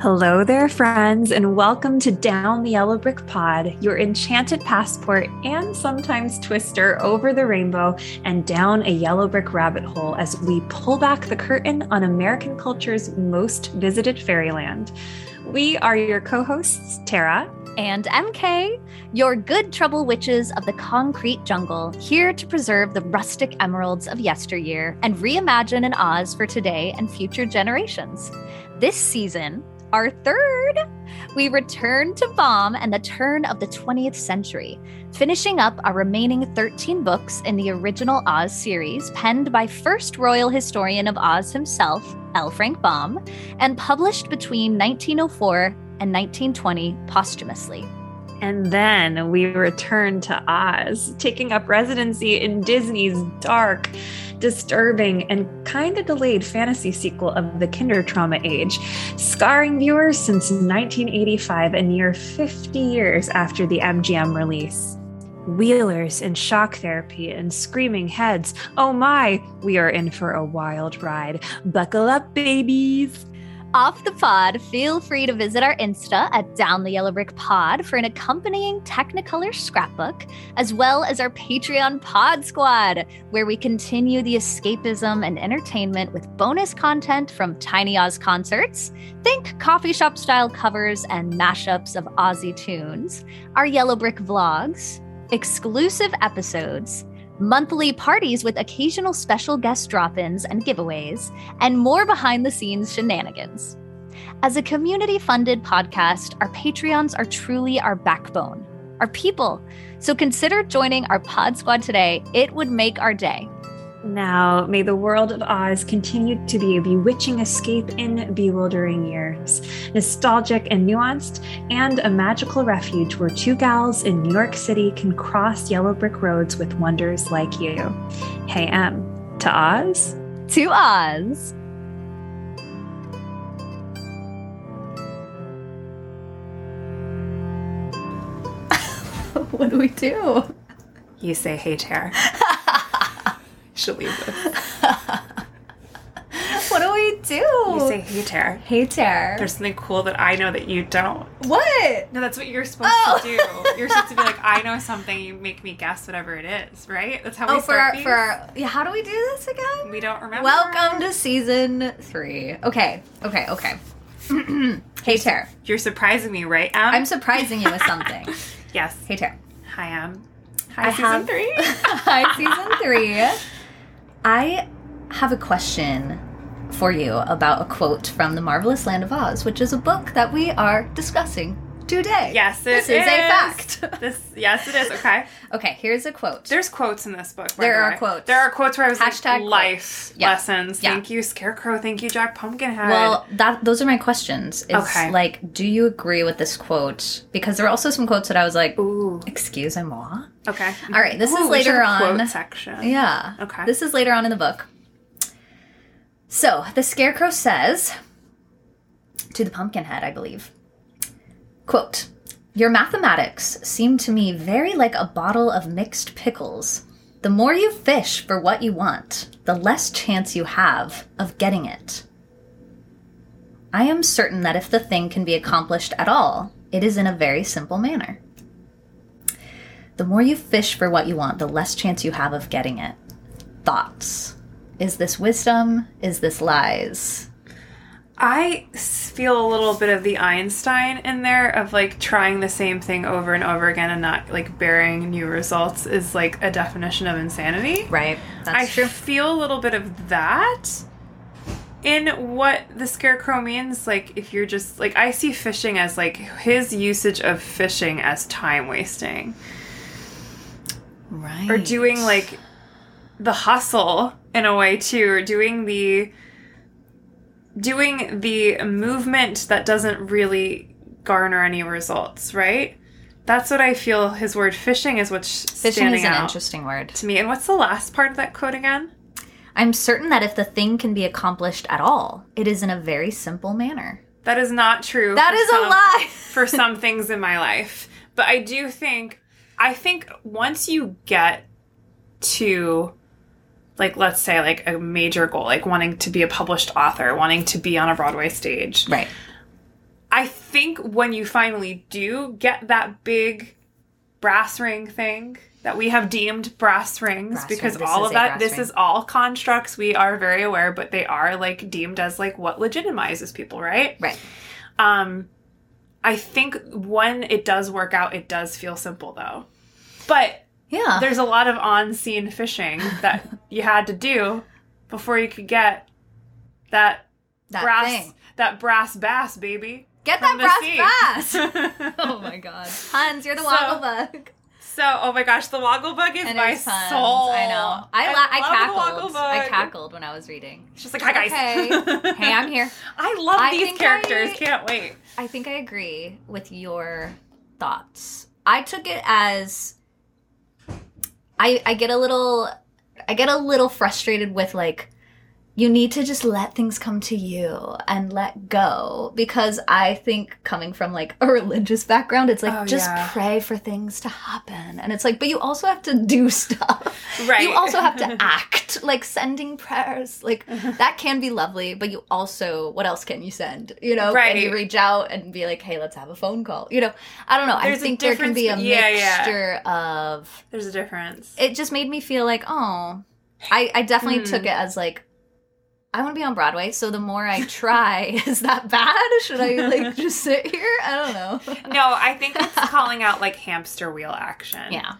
Hello there, friends, and welcome to Down the Yellow Brick Pod, your enchanted passport and sometimes twister over the rainbow and down a yellow brick rabbit hole as we pull back the curtain on American culture's most visited fairyland. We are your co hosts, Tara and MK, your good trouble witches of the concrete jungle, here to preserve the rustic emeralds of yesteryear and reimagine an Oz for today and future generations. This season, our third, we return to Baum and the turn of the 20th century, finishing up our remaining 13 books in the original Oz series, penned by first royal historian of Oz himself, L. Frank Baum, and published between 1904 and 1920 posthumously. And then we return to Oz, taking up residency in Disney's dark, disturbing, and kind of delayed fantasy sequel of the Kinder Trauma age, scarring viewers since 1985, a near 50 years after the MGM release. Wheelers and shock therapy and screaming heads. Oh my, we are in for a wild ride. Buckle up, babies. Off the pod, feel free to visit our Insta at Down the Yellow Brick Pod for an accompanying Technicolor scrapbook, as well as our Patreon Pod Squad, where we continue the escapism and entertainment with bonus content from Tiny Oz concerts, think coffee shop style covers and mashups of Aussie tunes, our Yellow Brick vlogs, exclusive episodes, monthly parties with occasional special guest drop ins and giveaways, and more behind the scenes shenanigans. As a community funded podcast, our Patreons are truly our backbone, our people. So consider joining our Pod Squad today. It would make our day. Now, may the world of Oz continue to be a bewitching escape in bewildering years, nostalgic and nuanced, and a magical refuge where two gals in New York City can cross yellow brick roads with wonders like you. Hey, M, to Oz? To Oz. what do we do? You say, hey, Tara. should leave this. what do we do? You say hey Tara. Hey Tara. There's something cool that I know that you don't. What? No, that's what you're supposed oh. to do. You're supposed to be like, I know something. You make me guess whatever it is, right? That's how oh, we for start our, for our, yeah. How do we do this again? We don't remember. Welcome to season three. Okay. Okay. Okay. hey Tara. You're surprising me, right? Em? I'm surprising you with something. yes. Hey Tara. Hi, Em. Hi, I season have, three. Hi, season three. I have a question for you about a quote from The Marvelous Land of Oz, which is a book that we are discussing today. Yes, this is. is a fact. This, yes, it is. Okay. okay. Here's a quote. There's quotes in this book. there the are quotes. There are quotes where I was Hashtag like, life yeah. lessons. Yeah. Thank you, Scarecrow. Thank you, Jack Pumpkinhead. Well, that those are my questions. Is okay. Like, do you agree with this quote? Because there are also some quotes that I was like, "Ooh, excuse-moi." Okay. All right. This Ooh, is later on. Section. Yeah. Okay. This is later on in the book. So the Scarecrow says to the Pumpkinhead, I believe, quote. Your mathematics seem to me very like a bottle of mixed pickles. The more you fish for what you want, the less chance you have of getting it. I am certain that if the thing can be accomplished at all, it is in a very simple manner. The more you fish for what you want, the less chance you have of getting it. Thoughts. Is this wisdom? Is this lies? I feel a little bit of the Einstein in there of like trying the same thing over and over again and not like bearing new results is like a definition of insanity. Right. That's I true. feel a little bit of that in what the scarecrow means. Like if you're just like I see fishing as like his usage of fishing as time wasting. Right. Or doing like the hustle in a way too, or doing the doing the movement that doesn't really garner any results, right? That's what I feel his word fishing is what's fishing is an interesting word to me. And what's the last part of that quote again? I'm certain that if the thing can be accomplished at all, it is in a very simple manner. That is not true. That is some, a lie. for some things in my life. But I do think I think once you get to like let's say like a major goal like wanting to be a published author wanting to be on a broadway stage right I think when you finally do get that big brass ring thing that we have deemed brass rings Brass because ring. All of that this ring. is all constructs we are very aware but they are like deemed as like what legitimizes people right Right. um i think when it does work out it does feel simple though but Yeah. there's a lot of on-scene fishing that you had to do before you could get that, that brass thing. that brass bass baby Get that brass sea. bass. oh my god. Hans, you're the So- woggle bug. so oh my gosh the woggle bug is And my Hans. soul I know. I, la- I, woggle cackled. I cackled when I was reading. She's just like, hi guys. Okay. Hey, I'm here. I love I these characters. I- Can't wait. I think I agree with your thoughts. I took it as I I get a little I get a little frustrated with like you need to just let things come to you and let go because I think coming from like a religious background it's like Oh, just yeah. pray for things to happen and it's like but you also have to do stuff. Right. You also have to act like sending prayers. Like that can be lovely, but you also what else can you send? You know, Right. Can you reach out and be like, "Hey, let's have a phone call." You know, I don't know. There's I think there can be a yeah, yeah. mixture of. There's a difference. It just made me feel like, oh, I I definitely Hmm. took it as like. I want to be on Broadway, so the more I try, is that bad? Should I like just sit here? I don't know. no, I think it's calling out like hamster wheel action. Yeah,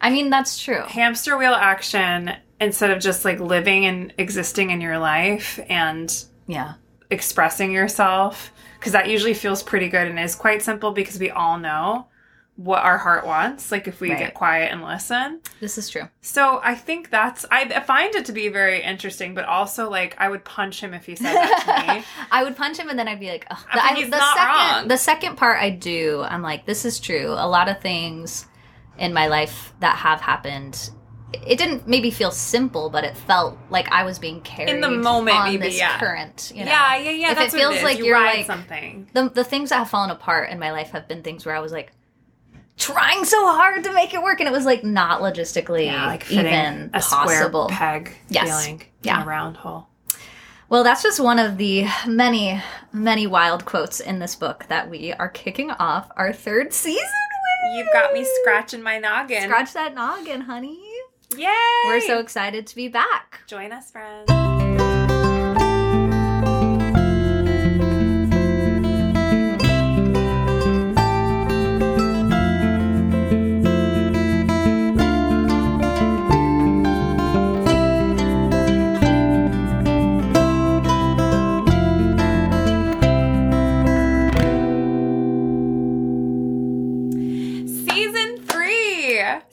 I mean that's true. Hamster wheel action instead of just like living and existing in your life and Yeah, expressing yourself because that usually feels pretty good and is quite simple because we all know what our heart wants like if we Right. get quiet and listen this is true. so i think that's i find it to be very interesting but also like i would punch him if he said that to me I would punch him and then I'd be like, Ugh. I think he's not second, wrong. The second part I do, I'm like, this is true. A lot of things in my life that have happened, it didn't maybe feel simple, but it felt like I was being carried in the moment, on maybe, this yeah. current. You know? yeah yeah yeah If that's it what feels it like you you're ride like something the the things that have fallen apart in my life have been things where I was like trying so hard to make it work, and it was like not logistically yeah like even a possible. square peg Yes. feeling Yeah. in a round hole Well, that's just one of the many, many wild quotes in this book that we are kicking off our third season with. you've got me scratching my noggin Scratch that noggin, honey. yay We're so excited to be back. join us friends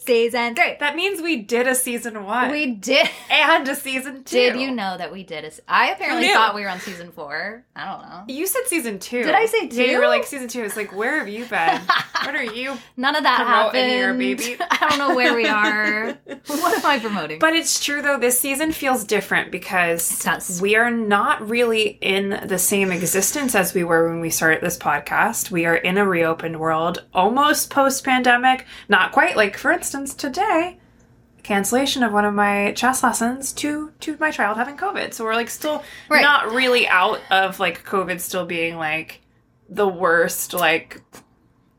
Season three. That means we did a season one We did. and a season two. Did you know that we did? A, I apparently thought we were on season four. I don't know. You said season two. Did I say Yeah, you were like season two. It's like, where have you been? what are you? None of that happened. your baby. I don't know where we are. what am I promoting? But it's true though. This season feels different because we are not really in the same existence as we were when we started this podcast. We are in a reopened world, almost post-pandemic. Not quite. Like for instance, today. Cancellation of one of my chess lessons to to my child having COVID. So we're like still Right. not really out of like COVID still being like the worst like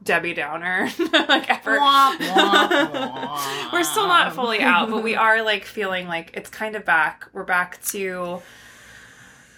Debbie Downer like ever. Womp, womp, womp. We're still not fully out, but we are like feeling like it's kind of back. We're back to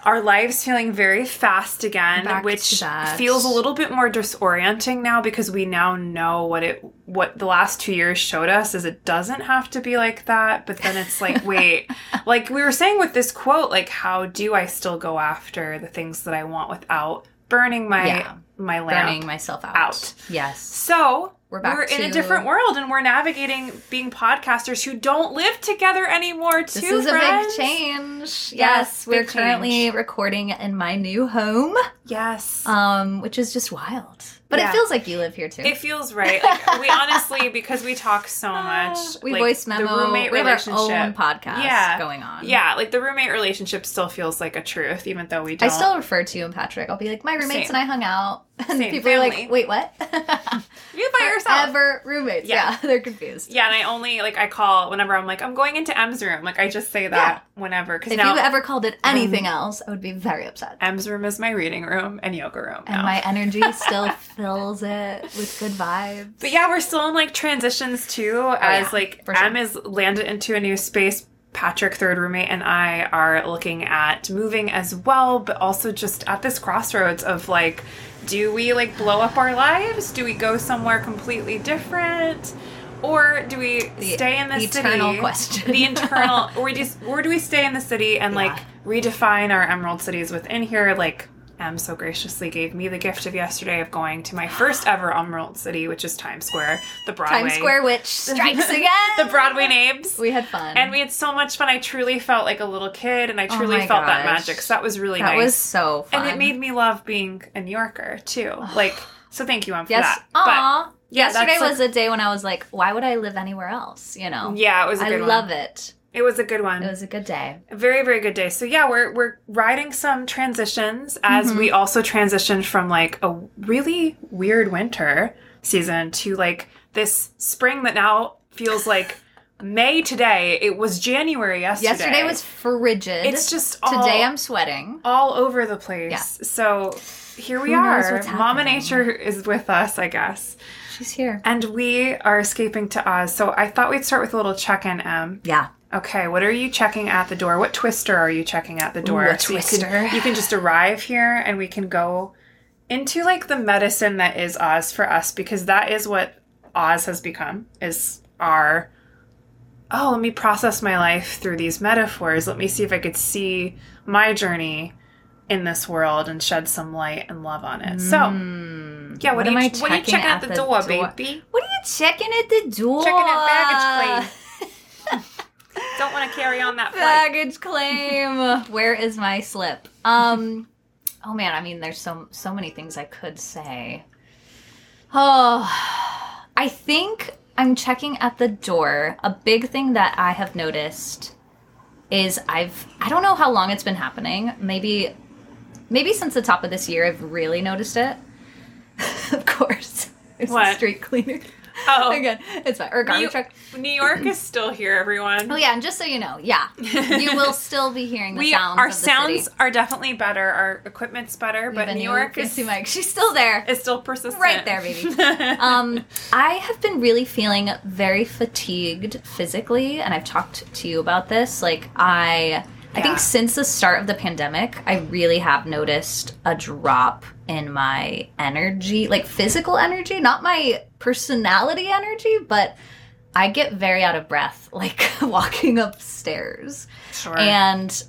our lives feeling very fast again, Back which feels a little bit more disorienting now because we now know what it what the last 2 years showed us is it doesn't have to be like that, but then it's like wait, like we were saying with this quote like how do I still go after the things that I want without burning my Yeah. my lamp? burning myself out. out. Yes. So We're we're, back in a different world, and we're navigating being podcasters who don't live together anymore. Too, This is a big change. Yes, Yes, we're big currently change. recording in my new home, Yes, um, which is just wild. But Yeah. it feels like you live here too. It feels right. Like, we honestly, because we talk so much, we like, voice the roommate we relationship. own podcast Yeah. going on. Yeah, like the roommate relationship still feels like a truth, even though we don't. I still refer to you and Patrick. I'll be like, my roommates Same. and I hung out. And Same people are family. like, wait, what? you by yourself. Ever roommates. Yeah. Yeah. they're confused. Yeah, and I only like I call whenever I'm like I'm going into M's room. Like I just say that whenever because If now you ever called it anything mm. else, I would be very upset. M's room is my reading room and yoga room And now. my energy still fills it with good vibes. But yeah, we're still in like transitions too, oh, as yeah, like sure. M is landed into a new space. Patrick, third roommate, and I are looking at moving as well, but also just at this crossroads of like, do we like blow up our lives? Do we go somewhere completely different? Or do we The stay in the eternal city? question. The internal, or we just, or do we stay in the city and like redefine our emerald cities within here? Like, M so graciously gave me the gift of yesterday of going to my first ever Emerald City, which is Times Square, the Broadway. Times Square which strikes again. the Broadway names. We had fun. and we had so much fun. I truly felt like a little kid, and I Oh truly my felt that magic. So that was really that nice. That was so fun. and it made me love being a New Yorker too. Like, so thank you, Em, for yes. that. Aw. yeah, Yesterday that's, like- was a day when I was like, why would I live anywhere else? You know? Yeah, it was a I love it. It was a good one. It was a good day. A very very good day so yeah we're we're riding some transitions as Mm-hmm. we also transitioned from like a really weird winter season to like this spring that now feels like may today it was january yesterday Yesterday was frigid. it's just all, Today I'm sweating. all over the place Yeah. so here we Who are mama nature is with us i guess She's here. and we are escaping to oz so i thought we'd start with a little check-in em Yeah. Okay, what are you checking at the door? What twister are you checking at the door? Ooh, a you can- twister. You can, just arrive here and we can go into like the medicine that is Oz for us because that is what Oz has become is our oh, let me process my life through these metaphors. Let me see if I could see my journey in this world and shed some light and love on it. So, Mm. yeah, what, am are you, I what are you checking at the, door, baby? What are you checking at the door? Checking at baggage claim. Don't want to carry on that. Baggage claim. Where is my slip? Um oh man, I mean there's so so many things I could say. Oh I think I'm checking at the door. A big thing that I have noticed is I've I don't know how long it's been happening. Maybe maybe since the top of this year I've really noticed it. of course. There's What? a street cleaner. Oh, Again, it's fine. Or a garbage New, truck. New York is still here, everyone. Oh yeah, and just so you know, yeah, you will still be hearing the we sounds. our of the sounds city. are definitely better. Our equipment's better, but New York is, fancy mic. She's still there. is still persistent. Right there, baby. um, I have been really feeling very fatigued physically, and I've talked to you about this. Like I, I think since the start of the pandemic, I really have noticed a drop in my energy, like physical energy, not my personality energy, but I get very out of breath, like walking upstairs. Sure. and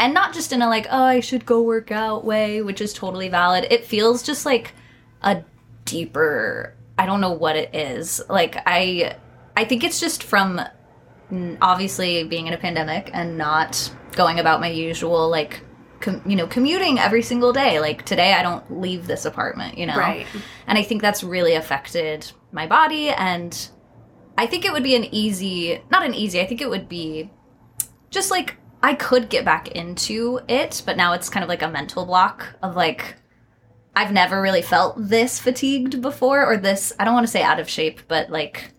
and not just in a like oh i should go work out way which is totally valid. It feels just like a deeper i don't know what it is. Like i i think it's just from obviously being in a pandemic and not going about my usual like com- you know commuting every single day like today i don't leave this apartment you know Right. and i think that's really affected my body and i think it would be an easy not an easy i think it would be just like I could get back into it, but now it's kind of like a mental block of like I've never really felt this fatigued before or this I don't want to say out of shape, but like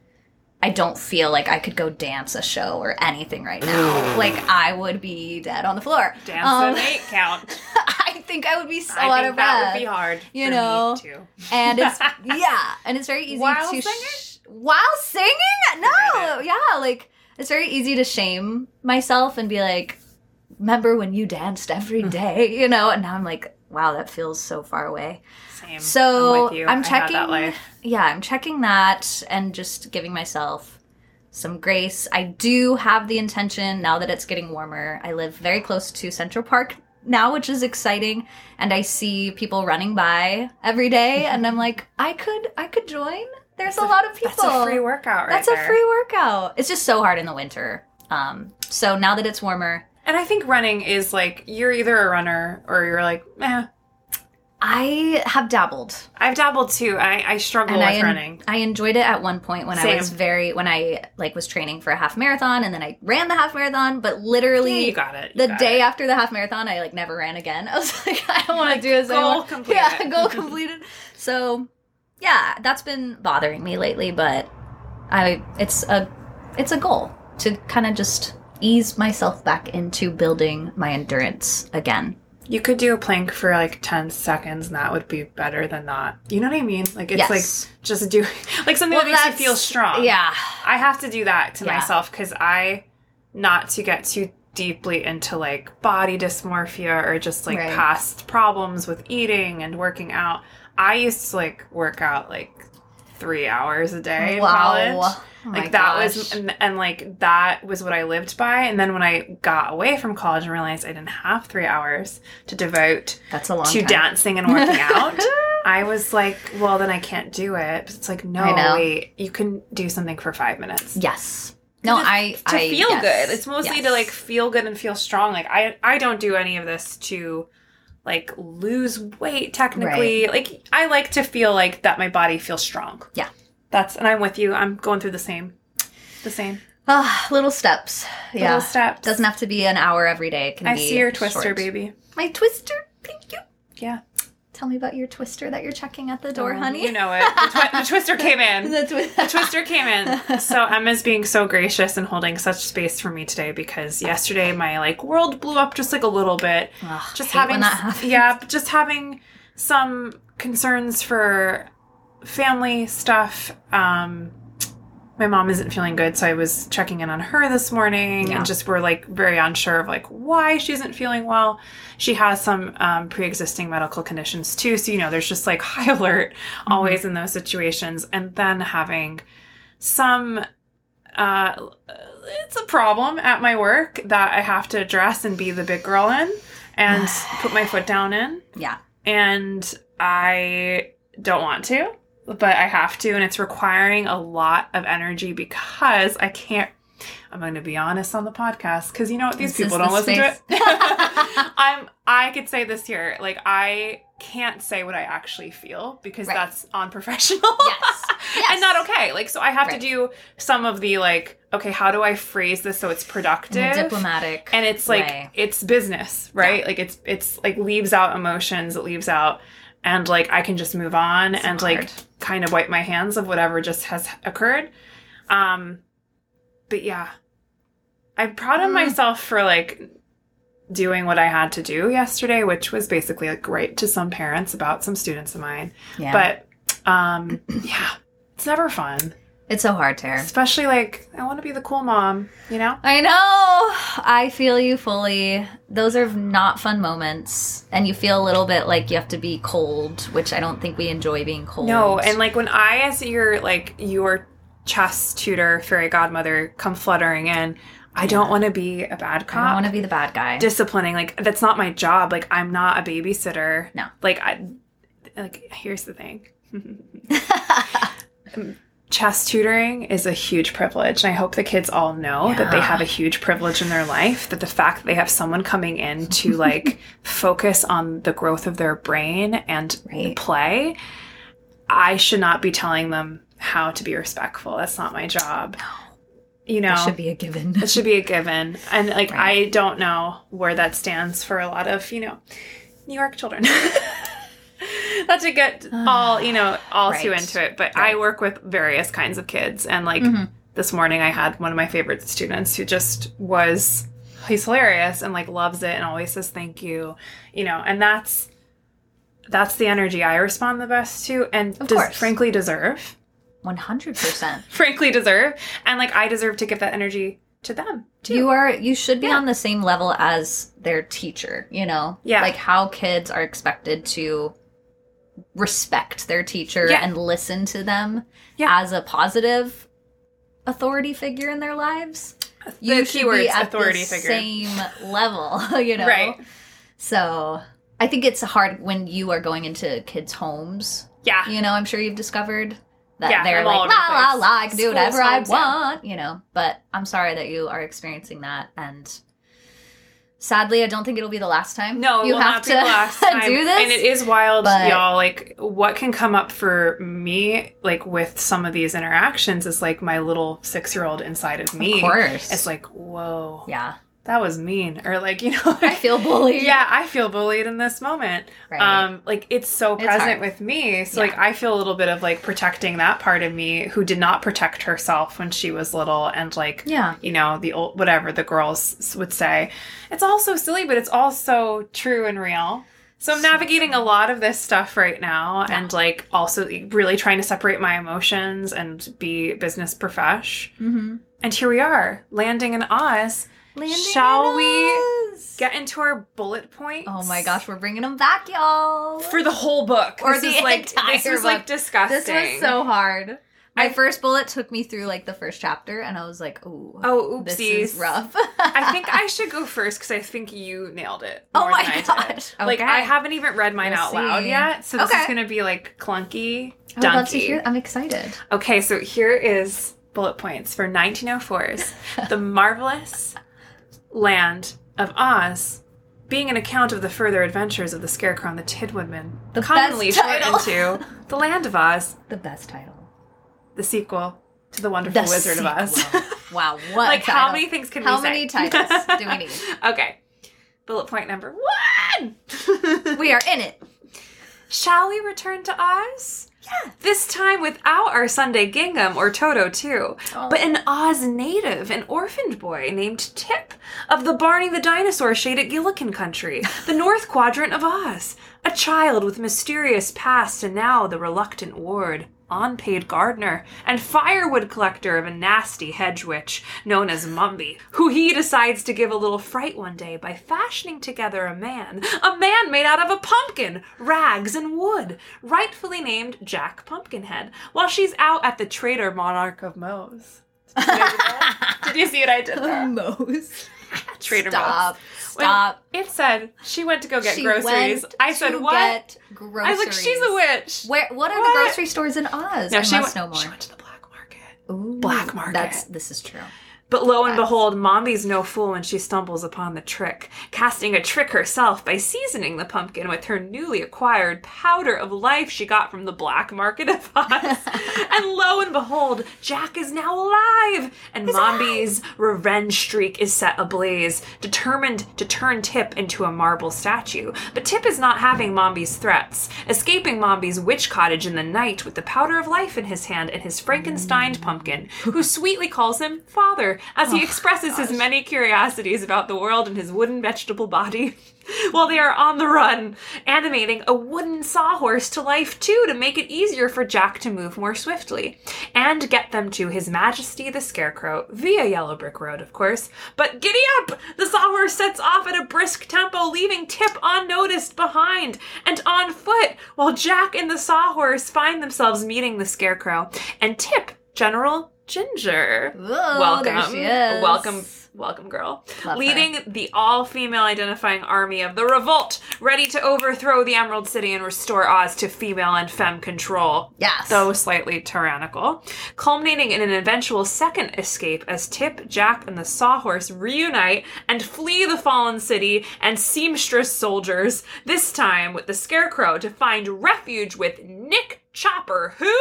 I don't feel like I could go dance a show or anything right now. like I would be dead on the floor. Dance Um, an eight count. I think I would be so I out think of that breath. would be hard. you for know, me too. and it's yeah, and it's very easy While to singing? sh- while singing. No, yeah, like it's very easy to shame myself and be like, "Remember when you danced every day?" You know, and now I'm like, "Wow, that feels so far away." Same. So I'm. I'm checking. that life. Yeah, I'm checking that and just giving myself some grace. I do have the intention now that it's getting warmer. I live very close to Central Park now, which is exciting, and I see people running by every day, and I'm like, I could, I could join. There's a, lot of people. That's a free workout, right That's there. a free workout. It's just so hard in the winter. Um, so now that it's warmer, And I think running is like you're either a runner or you're like, eh. I have dabbled. I've dabbled too. I, I struggle and with I, en- running. I enjoyed it at one point when I was very when I like was training for a half marathon and then I ran the half marathon, but Yeah, literally you got it. you the got day it. after the half marathon, I like never ran again. I was like, I don't want Like, to do this goal completed. Yeah, goal completed. So, yeah, that's been bothering me lately, but I it's a it's a goal to kind of just ease myself back into building my endurance again. You could do a plank for like 10 seconds and that would be better than not. You know what I mean? Like it's Yes. like just do like something that makes you feel strong. Yeah. I have to do that to Yeah. myself because I, not to get too deeply into like body dysmorphia or just like Right. past problems with eating and working out. I used to like work out like three hours a day in college. Oh like that gosh. was and, and like that was what i lived by and then when i got away from college and realized i didn't have three hours to devote that's a long to time. dancing and working out i was like well then i can't do it but it's like no wait you can do something for five minutes Yes. No, I to I, feel yes. good it's mostly Yes. to like feel good and feel strong like i i don't do any of this to like lose weight technically like i like to feel like that my body feels strong Yeah. That's and i'm with you i'm going through the same the same Ah, little steps. Yeah. little steps Doesn't have to be an hour every day. It can I be see your twister, short. baby. My twister. Thank you. Yeah. Tell me about your twister that you're checking at the door, Oh, honey. You know it. The, twi- the twister came in. the, twi- The twister came in. So Emma's being so gracious and holding such space for me today because yesterday my like world blew up just like a little bit. Ugh, Just having yeah, just having some concerns for family stuff. Um my mom isn't feeling good, so I was checking in on her this morning Yeah. and just we're like very unsure of like why she isn't feeling well. She has some um, pre-existing medical conditions too, so you know there's just like high alert always in those situations. And then having some, uh, it's a problem at my work that I have to address and be the big girl in and put my foot down in Yeah. and I don't want to, but I have to, and it's requiring a lot of energy because I can't. I'm going to be honest on the podcast because you know what? These This people don't the listen space. to it. I'm. I could say this here, like I can't say what I actually feel because Right. that's unprofessional. Yes. Yes. and not okay. Like so, I have Right. to do some of the like. Okay, how do I phrase this so it's productive? diplomatic. and it's like way. it's business right like it's it's like leaves out emotions it leaves out and like i can just move on It's and hard. like kind of wipe my hands of whatever just has occurred um but yeah i'm proud of Mm. myself for like doing what i had to do yesterday which was basically like write to some parents about some students of mine yeah. but um yeah it's never fun it's so hard, Tara. especially like i want to be the cool mom you know I know. I feel you fully. Those are not fun moments, and you feel a little bit like you have to be cold, which I don't think we enjoy being cold. No, and like when I, as your like your chess tutor, fairy godmother, come fluttering in, I don't want to be a bad I cop. don't want to be the bad guy. disciplining. Like that's not my job. Like I'm not a babysitter. No. Like I, like here's the thing. Chess tutoring is a huge privilege, and I hope the kids all know that they have a huge privilege in their life. That the fact that they have someone coming in to like focus on the growth of their brain and Right. play, I should not be telling them how to be respectful. That's not my job. You know, That should be a given. it should be a given. And like Right. I don't know where that stands for a lot of, you know, New York children. Not to get all, you know, all too into it, but I work with various kinds of kids and like Mhm. this morning I had one of my favorite students who just was he's hilarious and like loves it and always says thank you, you know, and that's that's the energy I respond the best to and des- frankly deserve. One hundred percent. Frankly deserve. And like I deserve to give that energy to them. too. You are. You should be Yeah. on the same level as their teacher. You know. Yeah. Like how kids are expected to respect their teacher Yeah. and listen to them Yeah. as a positive authority figure in their lives. The You should be at authority the figure. same level. You know. Right. So I think it's hard when you are going into kids' homes. Yeah. You know, I'm sure you've discovered that Yeah, they're I'm like, la la la, I can do whatever I want, you know. But I'm sorry that you are experiencing that and Sadly, I don't think it'll be the last time. No, you will have not to be last time. do this. And it is wild, but- y'all. Like, what can come up for me, like, with some of these interactions is like my little six year old inside of me. Of course. It's like, whoa, yeah, that was mean. Or, like, you know, I feel bullied. yeah, I feel bullied in this moment. Right. Um, like it's so present with me. So Yeah. like I feel a little bit of like protecting that part of me who did not protect herself when she was little and like yeah. you know, the old whatever the girls would say. It's all so silly, but it's also true and real. So I'm So navigating a lot of this stuff right now Yeah. and like also really trying to separate my emotions and be business profesh. Mm-hmm. And here we are, landing in Oz. Shall we Get into our bullet points. Oh my gosh, we're bringing them back, y'all. For the whole book. Or this the is like entire this is like disgusting. this was so hard. My I- first bullet took me through like the first chapter, and I was like, "Oh, Oh, this oopsies. is rough." I think I should go first because I think you nailed it. Oh my than I. Like Okay. I haven't even read mine We'll out loud yet, so this Okay. is gonna be like clunky, oh, I would love to dunky. hear. I'm excited. Okay, so here is bullet points for 1904's The Marvelous Land of Oz. Being an account of the further adventures of the Scarecrow and the Tin Woodman, The commonly title. shortened to The Land of Oz, The best title. the sequel to The Wonderful The Wizard of Oz. wow, what? like, a how many things can How we say? How many titles do we need? okay. Bullet point number one. We are in it. Shall we return to Oz? Yeah. This time without our Sunday gingham or Toto too, Oh. but an Oz native, an orphaned boy named Tip of the Barney the Dinosaur shade at Gillikin Country, the North Quadrant of Oz. A child with mysterious past and now the reluctant ward, unpaid gardener, and firewood collector of a nasty hedge witch known as Mombi, who he decides to give a little fright one day by fashioning together a man, a man made out of a pumpkin, rags, and wood, rightfully named Jack Pumpkinhead, while she's out at the traitor monarch of Moe's. Did you, see what I did there? Did you see what I did there? Most. Traitor Stop. When Stop. It said she went to go get She groceries. went I said to what? Get I groceries. was like, she's a witch. Where? What are What? the grocery stores in Oz? No, I she must went, know more. she went to the black market. Ooh, Black market. That's this is true. But lo and behold, Mombi's no fool when she stumbles upon the trick, casting a trick herself by seasoning the pumpkin with her newly acquired powder of life she got from the black market of Oz. and lo and behold, Jack is now alive, and Mombi's revenge streak is set ablaze, determined to turn Tip into a marble statue. But Tip is not having Mombi's threats, escaping Mombi's witch cottage in the night with the powder of life in his hand and his Frankenstein pumpkin, who sweetly calls him father as he oh, expresses his many curiosities about the world in his wooden vegetable body. While they are on the run, animating a wooden sawhorse to life too to make it easier for Jack to move more swiftly, and get them to His Majesty the Scarecrow via Yellow Brick Road, of course. But giddy up! The sawhorse sets off at a brisk tempo, leaving Tip unnoticed behind and on foot, while Jack and the sawhorse find themselves meeting the Scarecrow, and Tip, General Ginger. Whoa, welcome, there she is. welcome, welcome, girl. Love her. Leading the all-female identifying army of the Revolt, ready to overthrow the Emerald City and restore Oz to female and femme control. Yes. Though slightly tyrannical, culminating in an eventual second escape as Tip, Jack, and the Sawhorse reunite and flee the fallen city and seamstress soldiers, this time with the Scarecrow to find refuge with Nick Chopper, who?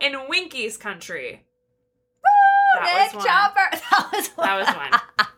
In Winkie's country. That Nick was one. Chopper. That was one. That was one.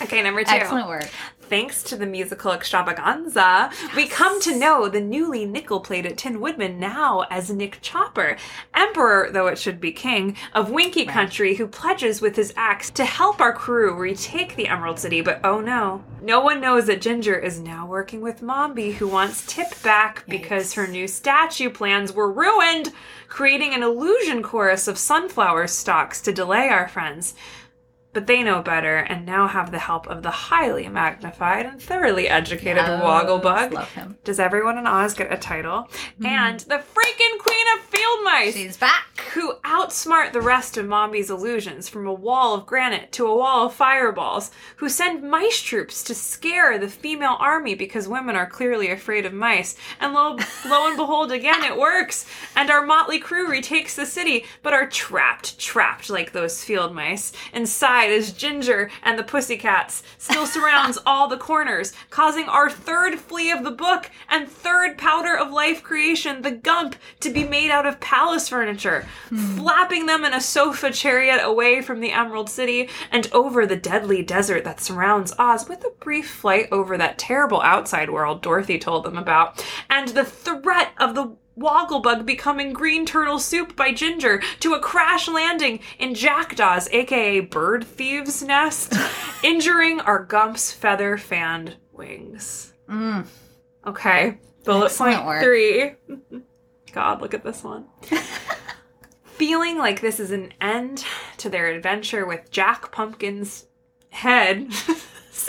Okay, number two. Excellent work. Thanks to the musical extravaganza, we come to know the newly nickel plated Tin Woodman now as Nick Chopper, Emperor, though it should be King, of Winkie Country, who pledges with his axe to help our crew retake the Emerald City. But oh no, no one knows that Ginger is now working with Mombi, who wants Tip back because her new statue plans were ruined, creating an illusion chorus of sunflower stalks to delay our friends. But they know better and now have the help of the highly magnified and thoroughly educated Yes, Wogglebug. Love him. Does everyone in Oz get a title? Mm-hmm. And the freaking Queen of Field mice She's back. who outsmart the rest of Mombi's illusions from a wall of granite to a wall of fireballs, who send mice troops to scare the female army because women are clearly afraid of mice. And lo, lo and behold, again, it works. And our motley crew retakes the city, but are trapped, trapped like those field mice, inside as Ginger and the pussycats. Still surrounds all the corners, causing our third flea of the book and third powder of life creation, the Gump, to be made out of palace furniture, hmm. flapping them in a sofa chariot away from the Emerald City and over the deadly desert that surrounds Oz, with a brief flight over that terrible outside world Dorothy told them about, and the threat of the Wogglebug becoming green turtle soup by Ginger to a crash landing in Jackdaw's, aka Bird Thieves' nest, injuring our Gump's feather fanned wings. Mm. Okay, bullet Excellent point work. three. God, look at this one. Feeling like this is an end to their adventure with Jack Pumpkin's head.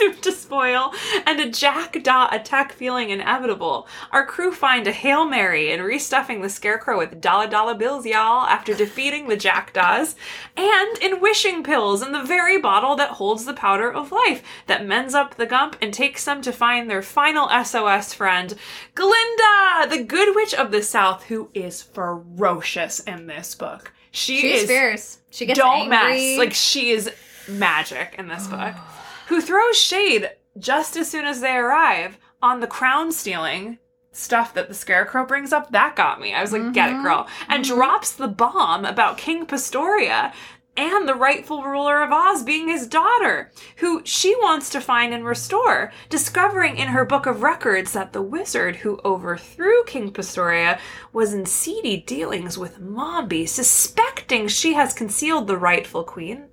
Soup to spoil, and a jackdaw attack feeling inevitable. Our crew find a Hail Mary in restuffing the scarecrow with dollar dollar bills, y'all, after defeating the jackdaws, and in wishing pills in the very bottle that holds the powder of life that mends up the gump and takes them to find their final SOS friend, Glinda, the good witch of the south, who is ferocious in this book. She She's is fierce. She gets don't angry. mess. Like she is magic in this book. Who throws shade just as soon as they arrive on the crown stealing stuff that the scarecrow brings up. That got me. I was like, get it, mm-hmm. girl. And mm-hmm. drops the bomb about King Pastoria and the rightful ruler of Oz being his daughter, who she wants to find and restore, discovering in her book of records that the wizard who overthrew King Pastoria was in seedy dealings with Mombi, suspecting she has concealed the rightful queen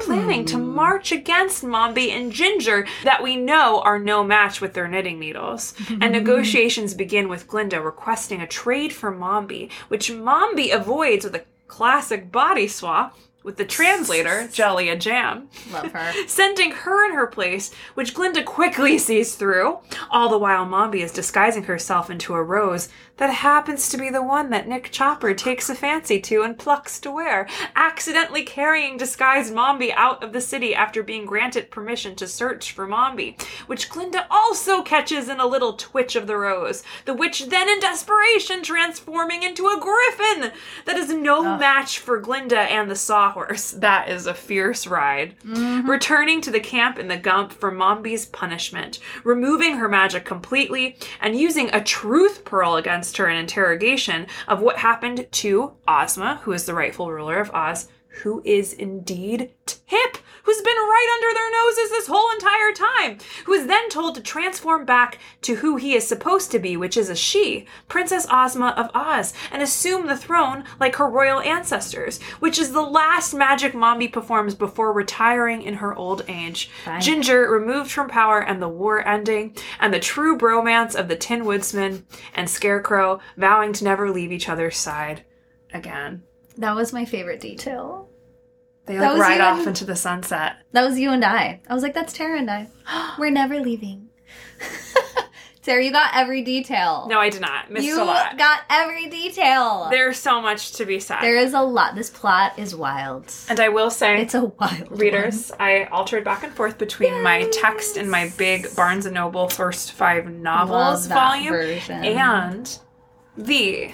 planning to hmm. march against Mombi and Ginger that we know are no match with their knitting needles. and negotiations begin with Glinda requesting a trade for Mombi, which Mombi avoids with a classic body swap with the translator, Jellia Jamb. Love her. sending her in her place, which Glinda quickly sees through, all the while Mombi is disguising herself into a rose that happens to be the one that Nick Chopper takes a fancy to and plucks to wear, accidentally carrying disguised Mombi out of the city after being granted permission to search for Mombi, which Glinda also catches in a little twitch of the rose, the witch then in desperation transforming into a griffin that is no match for Glinda and the sawhorse. That is a fierce ride. Mm-hmm. Returning to the camp in the Gump for Mombi's punishment, removing her magic completely, and using a truth pearl against her in interrogation of what happened to Ozma, who is the rightful ruler of Oz, who is indeed Tip, who's been right under their noses this whole entire time, who is then told to transform back to who he is supposed to be, which is a she, Princess Ozma of Oz, and assume the throne like her royal ancestors, which is the last magic Mombi performs before retiring in her old age. Fine. Ginger removed from power and the war ending, and the true bromance of the Tin Woodsman and Scarecrow vowing to never leave each other's side again. That was my favorite detail. They like ride off into the sunset. That was you and I. I was like, that's Tara and I. We're never leaving. Tara, you got every detail. No, I did not. Missed you a lot. got every detail. There's so much to be said. there is a lot. This plot is wild. and I will say, It's a wild readers, I altered back and forth between my text and my big Barnes and Noble first five one. novels volume version. and the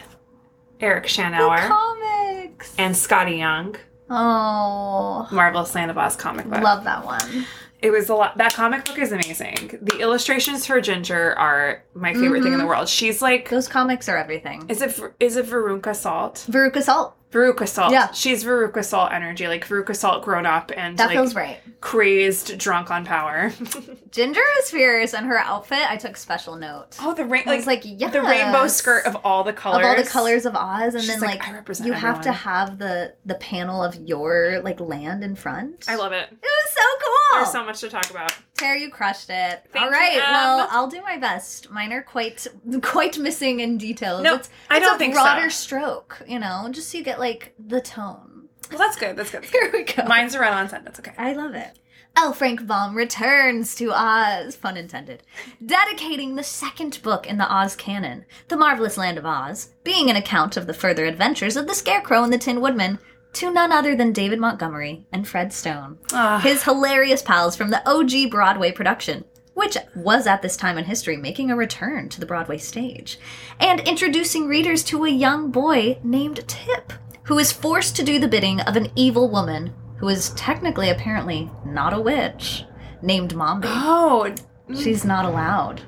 Eric the comics. and Skottie Young Oh, Marvelous Land of Oz comic book. love that one. It was a lot. That comic book is amazing. The illustrations for Ginger are my favorite thing in the mm-hmm. world. She's like, Those comics are everything. is it is it Varunka Salt? Veruca Salt. Veruca Salt. Yeah. She's Veruca Salt energy, like Veruca Salt grown up and That like feels right. crazed, drunk on power. Ginger is fierce, and her outfit, I took special note. oh, the rain, I like, was like, the rainbow skirt of all the colors. of all the colors of Oz, and She's then like, like, "I represent you have to have the the panel of your like land in front. I love it. It was so cool. There's so much to talk about. Tara, you crushed it. Thank All right, you, Em. well, I'll do my best. Mine are quite quite missing in details. No, it's, I it's don't a think so. broader stroke, you know, just so you get like the tone. Well, that's good. That's good. That's. Here we go. Mine's a run-on sentence. Okay. I love it. L. Frank Baum returns to Oz, pun intended, dedicating the second book in the Oz canon, The Marvelous Land of Oz, being an account of the further adventures of the Scarecrow and the Tin Woodman, to none other than David Montgomery and Fred Stone, Ah. his hilarious pals from the OG Broadway production, which was at this time in history making a return to the Broadway stage, and introducing readers to a young boy named Tip, who is forced to do the bidding of an evil woman who is technically, apparently, not a witch, named Mombi. Oh, She's not allowed.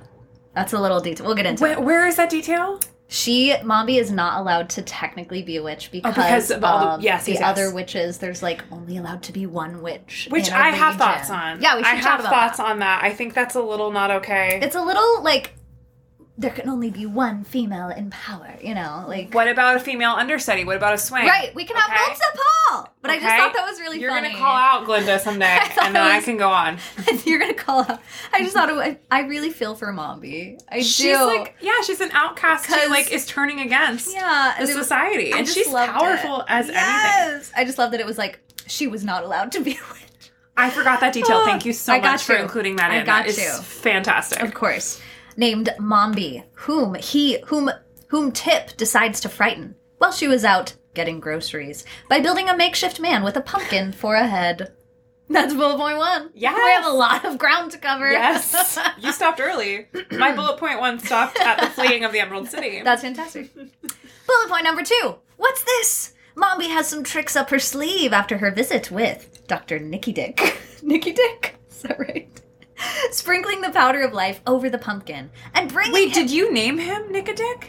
That's a little detail. We'll get into it. where is that detail? She, Mombi, is not allowed to technically be a witch because, Oh, because of all the- of um, yes, the yes, yes. other witches. There's like only allowed to be one witch, Which I have region. thoughts on. Yeah, we should I have thoughts that. on that. I think that's a little not okay. It's a little like there can only be one female in power. You know, like what about a female understudy? What about a swing? right. We can have Okay. Paul, but I just thought that was really You're funny. gonna call out Glinda someday, and then it I can go on. You're gonna call out. I just thought it. Was, I really feel for Mombi. I She's do. like, yeah, she's an outcast who like is turning against yeah, the it was- society, and she's powerful it. as anything. yes! I just love that it was like she was not allowed to be a witch. I forgot that detail. Thank you so I got much for including that I in. got That you. fantastic. Of course, named Mombi, whom he whom whom Tip decides to frighten while she was out getting groceries by building a makeshift man with a pumpkin for a head. That's bullet point one. Yeah, we have a lot of ground to cover. Yes, you stopped early. My bullet point one stopped at the fleeing of the Emerald City. That's fantastic. Bullet point number two. What's this? Mombi has some tricks up her sleeve after her visit with Dr. Nikidik. Nikidik? Is that right? Sprinkling the powder of life over the pumpkin and bringing Wait, him- did you name him Nicodick?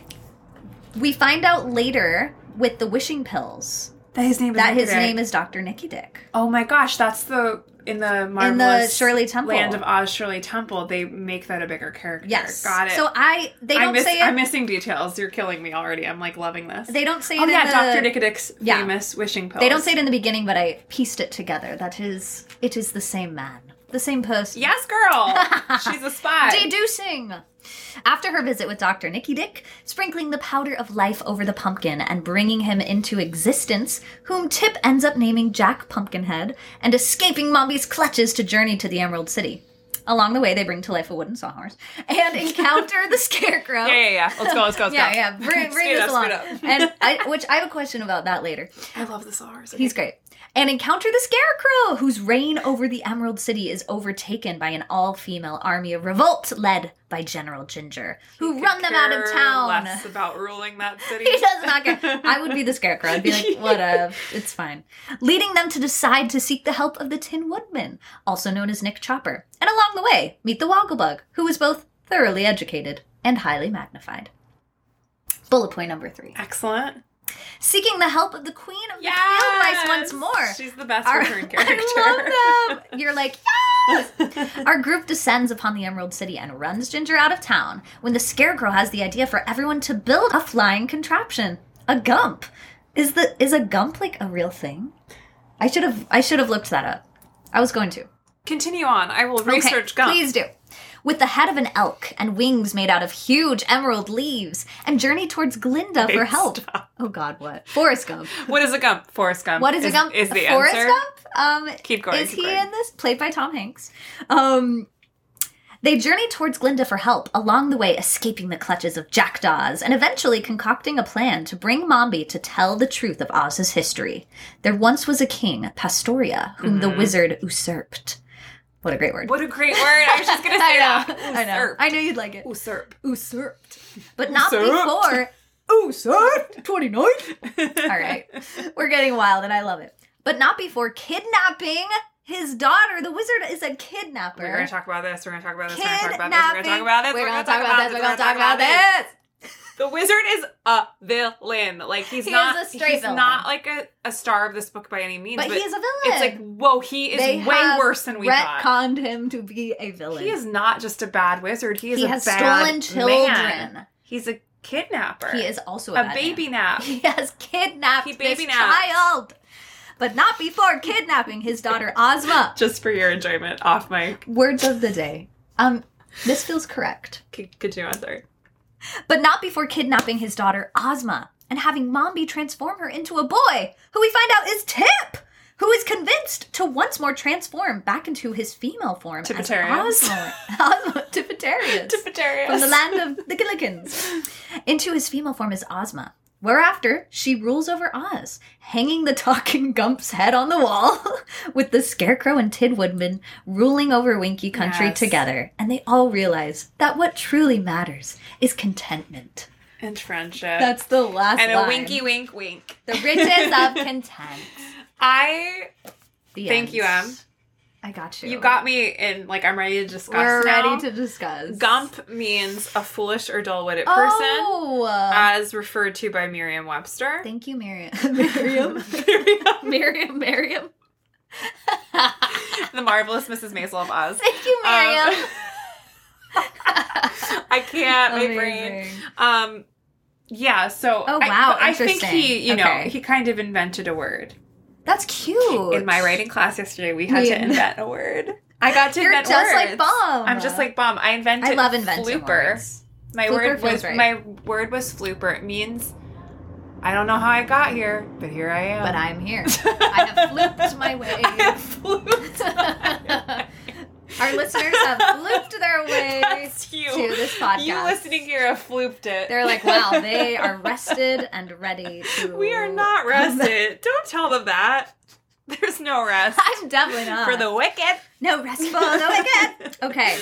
We find out later with the wishing pills That his name is that his Nicodick. name is Dr. Nikidik. Oh my gosh, that's the in the In the Shirley Temple. land of Oz Shirley Temple. They make that a bigger character. Yes. got it. So I they I don't miss, say it. I'm missing details. You're killing me already. I'm like loving this. they don't say oh, it oh yeah, Doctor Nicodick's Yeah. famous wishing pills. They don't say it in the beginning, but I pieced it together. That is it is the same man. The same person. Yes, girl. She's a spy. Deducing. After her visit with Dr. Nikidik, sprinkling the powder of life over the pumpkin and bringing him into existence, whom Tip ends up naming Jack Pumpkinhead and escaping Mombi's clutches to journey to the Emerald City. Along the way, they bring to life a wooden sawhorse and encounter the Scarecrow. yeah, yeah, yeah. Let's go. Let's go. Let's Yeah, go. yeah, bring, bring Speed this up, along. and I, which I have a question about that later. I love the SARS. He's great. And encounter the Scarecrow, whose reign over the Emerald City is overtaken by an all female army of revolt led by General Ginger, who run them out of town. Less about ruling that city. He does not care. I would be the Scarecrow. I'd be like, whatever, it's fine. Leading them to decide to seek the help of the Tin Woodman, also known as Nick Chopper. And along the way, meet the Wogglebug, who is both thoroughly educated and highly magnified. Bullet point number three. Excellent. Seeking the help of the Queen of the Yes! Field Mice once more. She's the best Our- return character. I love them. You're like, yes! Our group descends upon the Emerald City and runs Ginger out of town when the Scarecrow has the idea for everyone to build a flying contraption. A gump. Is the is a gump like a real thing? I should have I should have looked that up. I was going to. Continue on. I will research okay, Gump. Please do. With the head of an elk and wings made out of huge emerald leaves, and journey towards Glinda for help. stop. Oh God, what? Forrest Gump. What is a Gump? Forrest Gump. What is, a Gump? Is the Forrest answer? Gump? Um, Keep going, Is keep he going. in this? Played by Tom Hanks. Um, they journey towards Glinda for help, along the way escaping the clutches of jackdaws and eventually concocting a plan to bring Mombi to tell the truth of Oz's history. There once was a king, Pastoria, whom the wizard usurped. What a great word. What a great word. I was just gonna say I that. know. I know. I knew you'd like it. Usurp. Usurped. But not Usurped. before. Usurped? 29? All right. We're getting wild and I love it. But not before kidnapping his daughter. The wizard is a kidnapper. We're gonna talk about this. We're gonna talk about this. We're gonna talk about this. We're gonna talk about this. We're gonna talk about this. We're gonna talk about this. The wizard is a villain. Like he's He not. a straight he's villain. not like a, a star of this book by any means. But But, he is a villain. it's like whoa, he is They way worse than we thought. retconned him to be a villain. He is not just a bad wizard. He is He a has bad stolen children. man. He's a kidnapper. He is also a, a baby man. nap. He has kidnapped He baby this napped. child. But not before kidnapping his daughter Ozma. Just for your enjoyment, off mic. Words of the day. Um, this feels correct. C- Continue on, sorry. But not before kidnapping his daughter Ozma and having Mombi transform her into a boy, who we find out is Tip, who is convinced to once more transform back into his female form as Tippetarius. Osmo Tippetarius from the land of the Gillikins into his female form as Ozma. Whereafter she rules over Oz, hanging the talking Gump's head on the wall, with the Scarecrow and Tin Woodman ruling over Winkie Country Yes. together, and they all realize that what truly matters is contentment. and friendship. That's the last and line. a winky wink wink. The riches of content. I The thank end. you, Em. I got you. You got me in like I'm ready to discuss. We're now. ready to discuss. Gump means a foolish or dull-witted person, Oh, as referred to by Merriam-Webster. thank you, Miriam. Miriam. Miriam. Miriam. Miriam. the marvelous Mrs. Maisel of Oz. Thank you, Miriam. Um, I can't. My brain. Um, yeah. So. Oh, I- wow, but I, think he, you know, Okay. he kind of invented a word. That's cute. In my writing class yesterday, we had We- to invent a word. I got to You're invent just words. like Bomb. I'm just like bomb. I invented. I love inventing flooper. words. My Flooper word feels was right. my word was flooper. It means I don't know how I got here, but here I am. But I'm here. I have flooped my way. I have flooped. Our listeners have flooped their way to this podcast. You listening here have flooped it. They're like, wow, they are rested and ready to. we are not rested. don't tell them that. There's no rest I'm definitely not. for the wicked. no rest for the wicked. Okay,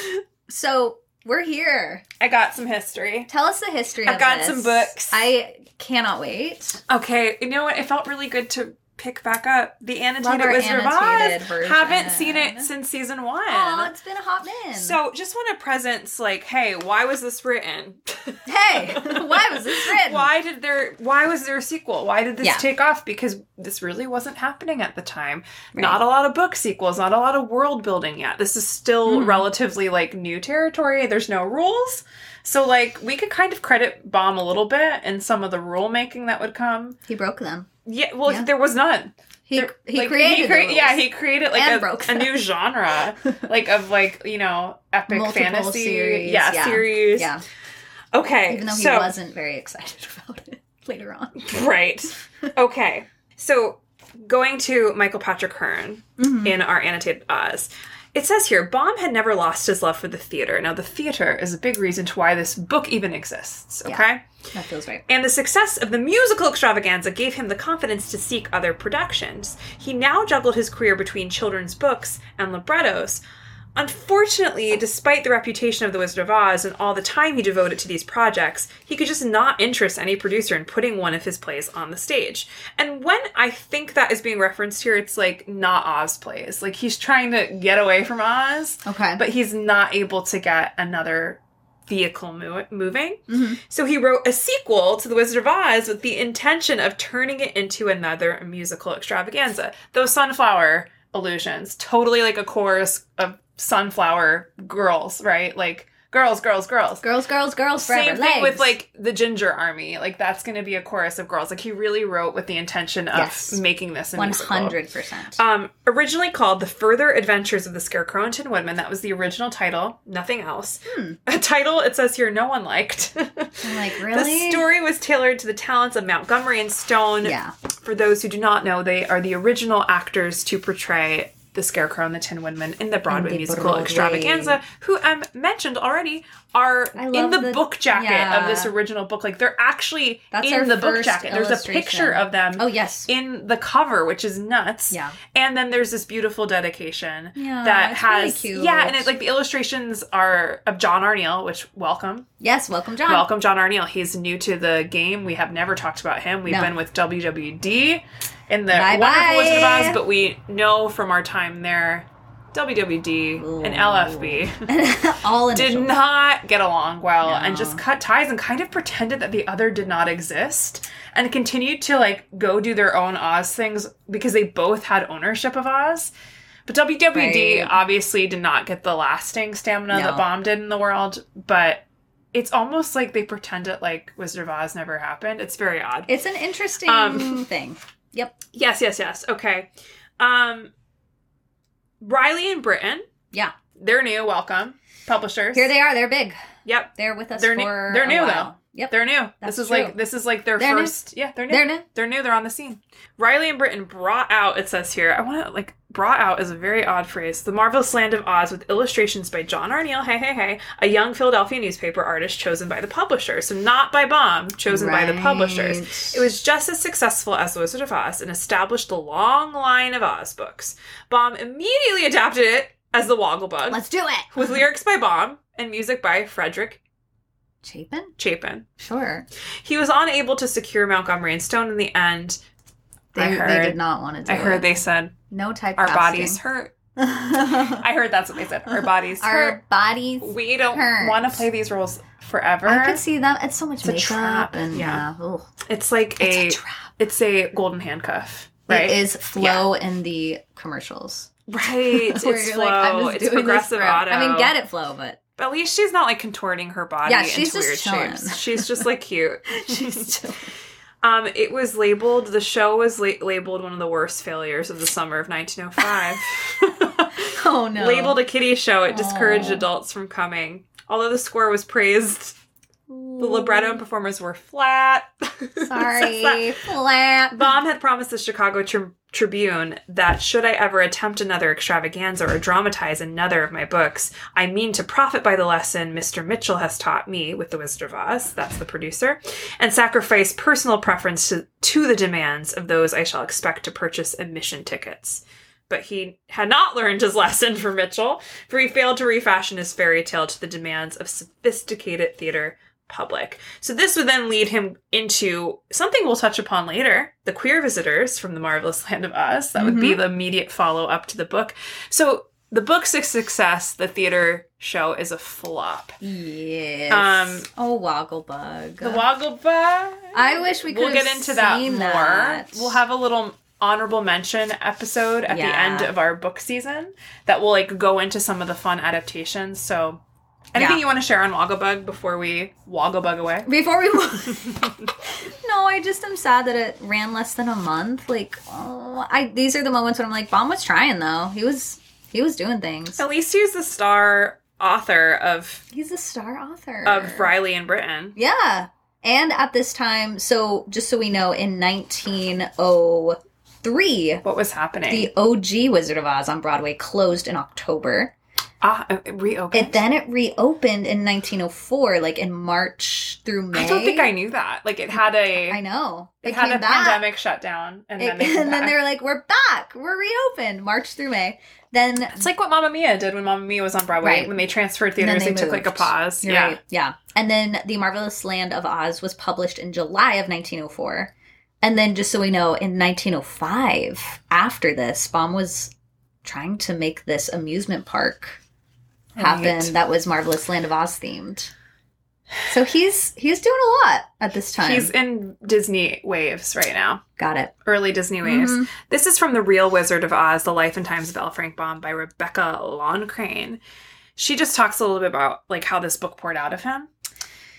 so we're here. I got some history. Tell us the history. I've of got this. some books. I cannot wait. Okay, you know what? It felt really good to pick back up the annotated of annotated Oz. version. Haven't seen it since season one. Oh, it's been a hot minute. So just want to presence like, hey, why was this written? hey, why was this written? Why did there why was there a sequel? Why did this Yeah. take off? Because this really wasn't happening at the time. Right. Not a lot of book sequels, not a lot of world building yet. This is still Mhm. relatively like new territory. There's no rules. So like we could kind of credit Baum a little bit in some of the rulemaking that would come. He broke them. Yeah, well Yeah. there was none. He There- he like, created. crea- rules. yeah he created like a, a new genre like of like you know epic Multiple fantasy series, yeah, yeah. series Yeah, okay even though he so wasn't very excited about it later on. right okay so going to michael patrick hearn Mhm. in our annotated oz it says here Baum had never lost his love for the theater. Now, the theater is a big reason to why this book even exists, Yeah. okay? That feels right. And the success of the musical extravaganza gave him the confidence to seek other productions. He now juggled his career between children's books and librettos. Unfortunately, despite the reputation of The Wizard of Oz and all the time he devoted to these projects, he could just not interest any producer in putting one of his plays on the stage. And when I think that is being referenced here, it's like not Oz plays. Like he's trying to get away from Oz, Okay. but he's not able to get another vehicle mo- moving. Mhm. So he wrote a sequel to The Wizard of Oz with the intention of turning it into another musical extravaganza. Those sunflower illusions, totally like a chorus of sunflower girls, right? Like girls, girls, girls. girls, girls, girls, forever. Same thing with like the Ginger Army. Like that's going to be a chorus of girls. Like he really wrote with the intention of Yes. making this one hundred percent. Um, originally called The Further Adventures of the Scarecrow and Tin Woodman. That was the original title, nothing else. Hmm. A title it says here no one liked. I'm like, really? The story was tailored to the talents of Montgomery and Stone. Yeah. For those who do not know, they are the original actors to portray the Scarecrow and the Tin Woodman in the Broadway the musical Broadway. extravaganza, who I mentioned already are in the, the- book jacket yeah. of this original book. Like they're actually That's in the book jacket. There's a picture of them Oh yes. in the cover, which is nuts. Yeah. And then there's this beautiful dedication Yeah, that it's really has cute. yeah, and it like the illustrations are of John R. Neill, which welcome. Yes. Welcome, John. Welcome, John R. Neill. He's new to the game. We have never talked about him. We've No. been with WWD in the Bye-bye. Wonderful Wizard of Oz, but we know from our time there, WWD and LFB All did not get along well No. and just cut ties and kind of pretended that the other did not exist and continued to like go do their own Oz things because they both had ownership of Oz. But WWD Right. obviously did not get the lasting stamina No. that Baum did in the world, but it's almost like they pretended like Wizard of Oz never happened. It's very odd. It's an interesting Um, thing. Yep. yes, yes, yes. Okay. Um Reilly and Britton, Yeah. they're new, welcome. Publishers. Here they are. They're big. Yep. They're with us They're new- they're new, while. though. Yep. They're new. That's this is true. like this is like their They're new. first. Yeah, they're new. They're new. They're new. They're on the scene. Reilly and Britton brought out. It says here. I want to like brought out is a very odd phrase. The marvelous land of Oz with illustrations by John R. Neill. Hey, hey, hey! A young Philadelphia newspaper artist chosen by the publisher, so not by Baum, chosen by the publishers. It was just as successful as The Wizard of Oz and established the long line of Oz books. Baum immediately adapted it as The Wogglebug Let's do it. with lyrics by Baum and music by Frederick Chapin? Chapin. Sure. He was unable to secure Montgomery and Stone in the end. They, I they did not want to do I heard they said no type our bodies hurt. I heard that's what they said. Our bodies hurt. Our hurt. bodies. We don't hurt. want to play these roles forever. I could see that. It's so much It's a makeup trap, and yeah. yeah. ugh. It's like a, It's a trap. it's a golden handcuff, right? It is flow in the commercials. right. It's flow. like, I'm just it's progressive auto. I mean, get it, flow, but But at least she's not like contorting her body Yeah, she's into just weird chilling. shapes. She's just like cute. she's still. Um, it was labeled. The show was la- labeled one of the worst failures of the summer of 1905. Oh no. labeled a kiddie show, it discouraged Aw. adults from coming. Although the score was praised, the libretto and performers were flat. It says that. Sorry, flat. Baum had promised the Chicago Tri- Tribune that should I ever attempt another extravaganza or dramatize another of my books, I mean to profit by the lesson Mr. Mitchell has taught me with The Wizard of Oz, that's the producer, and sacrifice personal preference to, to the demands of those I shall expect to purchase admission tickets. But he had not learned his lesson from Mitchell, for he failed to refashion his fairy tale to the demands of sophisticated theater public. So this would then lead him into something we'll touch upon later, the queer visitors from the marvelous land of Oz. That would be the immediate follow up to the book. So the book's a success, the theater show is a flop. Yes. Um, oh, Wogglebug. The Wogglebug. I wish we could We'll get into that more. that. We'll have a little honorable mention episode at the end of our book season that will like go into some of the fun adaptations. So anything Yeah. you want to share on Wogglebug before we Wogglebug away? Before we No, I just am sad that it ran less than a month. Like, oh, I these are the moments when I'm like, Baum was trying though. He was he was doing things. At least he's the star author of He's the star author. of Reilly and Britton. Yeah. And at this time, so just so we know, in 1903, What was happening? the OG Wizard of Oz on Broadway closed in October. Ah, it reopened. It then it reopened in 1904, like in March through May. I don't think I knew that. Like it had a I know. it, It, had a back. pandemic shutdown, and It- then they and then they were like, "We're back. We're reopened." March through May. Then It's like what Mamma Mia did when Mamma Mia was on Broadway. Right. When they transferred theaters, they, they took like a pause. You're yeah. right. Yeah. And then The Marvelous Land of Oz was published in July of 1904. And then, just so we know, in 1905, after this, Baum was trying to make this amusement park happen Right. that was Marvelous Land of Oz themed. So he's he's doing a lot at this time. He's in Disney waves right now. Got it. Early Disney waves. Mhm. This is from The Real Wizard of Oz, The Life and Times of L. Frank Baum by Rebecca Loncraine. She just talks a little bit about like how this book poured out of him.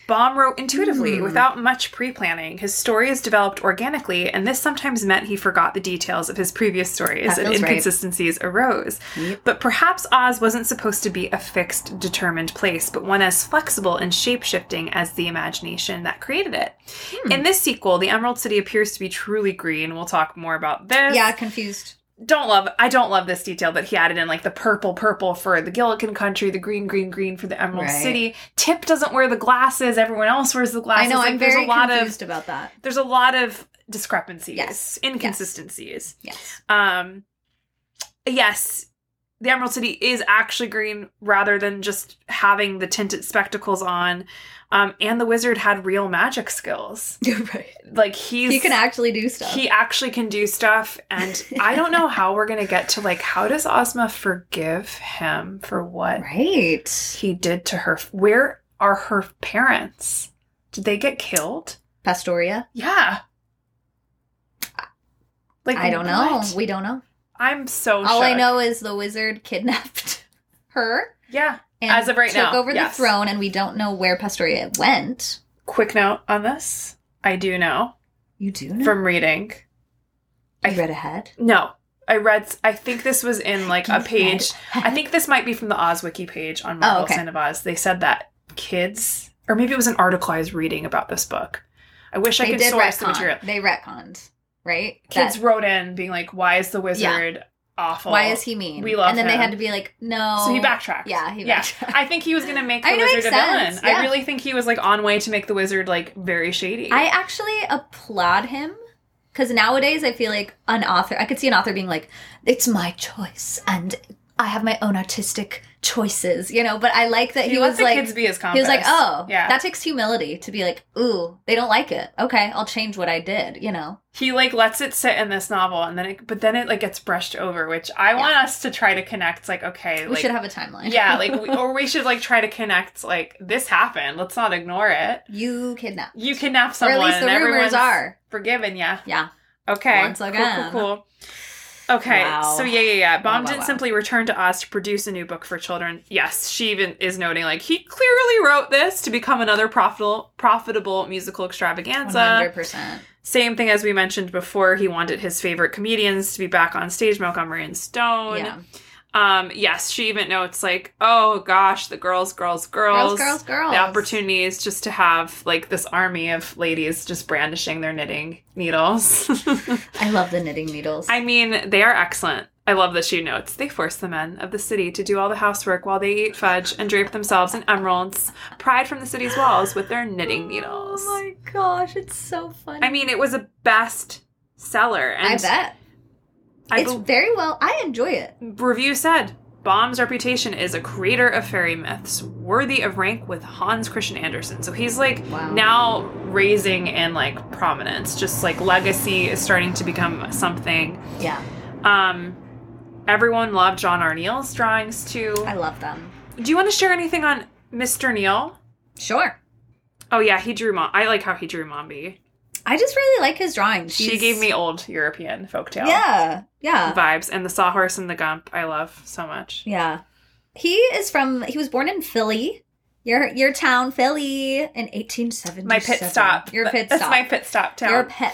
Baum wrote intuitively, Hmm. without much pre-planning. His stories developed organically, and this sometimes meant he forgot the details of his previous stories and feels right. inconsistencies arose. Yep. But perhaps Oz wasn't supposed to be a fixed, determined place, but one as flexible and shape-shifting as the imagination that created it. Hmm. In this sequel, the Emerald City appears to be truly green. We'll talk more about this Yeah, confused. Don't love I don't love this detail that he added in like the purple purple for the Gillikin country, the green green green for the Emerald Right. City. Tip doesn't wear the glasses, everyone else wears the glasses. I know. Like, I'm there's very a lot confused of about that. there's a lot of discrepancies, Yes. inconsistencies. Yes. Um yes, the Emerald City is actually green rather than just having the tinted spectacles on. Um, and the wizard had real magic skills. Right. Like he's He can actually do stuff. he actually can do stuff and i don't know how we're gonna get to like how does ozma forgive him for what right. he did to her where are her parents did they get killed Pastoria. yeah like I don't know. We don't know. i'm so All I know is the wizard kidnapped her yeah As of right took now, over yes. the throne, and we don't know where Pastoria went. quick note on this i do know You do know. from reading you I- read ahead. no i read i think this was in like a page I think this might be from the Oz Wiki page on Oh, Marvel okay. Sand of Oz. They said that kids or maybe it was an article I was reading about this book. I wish I could source the material. They retconned, right? Kids That- wrote in being like, "Why is the wizard awful? why is he mean? We love And then they had to be like, no. So he backtracked. Yeah, he yeah. backtracked. I think he was gonna make the I mean, wizard a villain. yeah. I really think he was like on way to make the wizard like very shady. I actually applaud him because nowadays I feel like an author, I could see an author being like, it's my choice and I have my own artistic choices, you know, but I like that he, he, was like, kids be his he was like, oh, yeah. that takes humility to be like, ooh, they don't like it. Okay, I'll change what I did, you know? he like lets it sit in this novel, and then it, but then it like gets brushed over, which I want us to try to connect. Like, okay, We like should have a timeline. yeah, like we, or we should like try to connect. Like this happened. Let's not ignore it. you kidnapped. You kidnap Or someone. at least the rumors are. forgiven. Yeah. Yeah. Okay. Once Cool, again. Cool. Cool. Okay. Wow. So yeah, yeah, yeah. Baum Wow, didn't wow. simply return to Oz to produce a new book for children. Yes, she even is noting like he clearly wrote this to become another profitable, profitable musical extravaganza. 100%. Same thing as we mentioned before. He wanted his favorite comedians to be back on stage, Montgomery and Stone. Yeah. Um, yes, she even notes like, oh gosh, the girls, girls, girls, Girls, girls, girls. The opportunity is just to have like this army of ladies just brandishing their knitting needles. I love the knitting needles. I mean, they are excellent. I love that she notes they force the men of the city to do all the housework while they eat fudge and drape themselves in emeralds, pried from the city's walls with their knitting needles. Oh my gosh, it's so funny. I mean, it was a best seller, and I bet. I it's bel- very well. I enjoy it. review said Baum's reputation is a creator of fairy myths, worthy of rank with Hans Christian Andersen. So he's like Wow. now raising in like prominence, just like legacy is starting to become something. Yeah, Um, everyone loved John R. Neill's drawings too. I love them. Do you want to share anything on Mr. Neill? Sure. Oh yeah, he drew. Mon- I like how he drew Mombi. I just really like his drawings. She gave me old European folktale Yeah, yeah, vibes, and the Sawhorse and the Gump. I love so much. yeah. He is from. He was born in Philly, your your town, Philly, in eighteen seventy. My pit stop. Your pit That's stop. That's my pit stop town. Your pit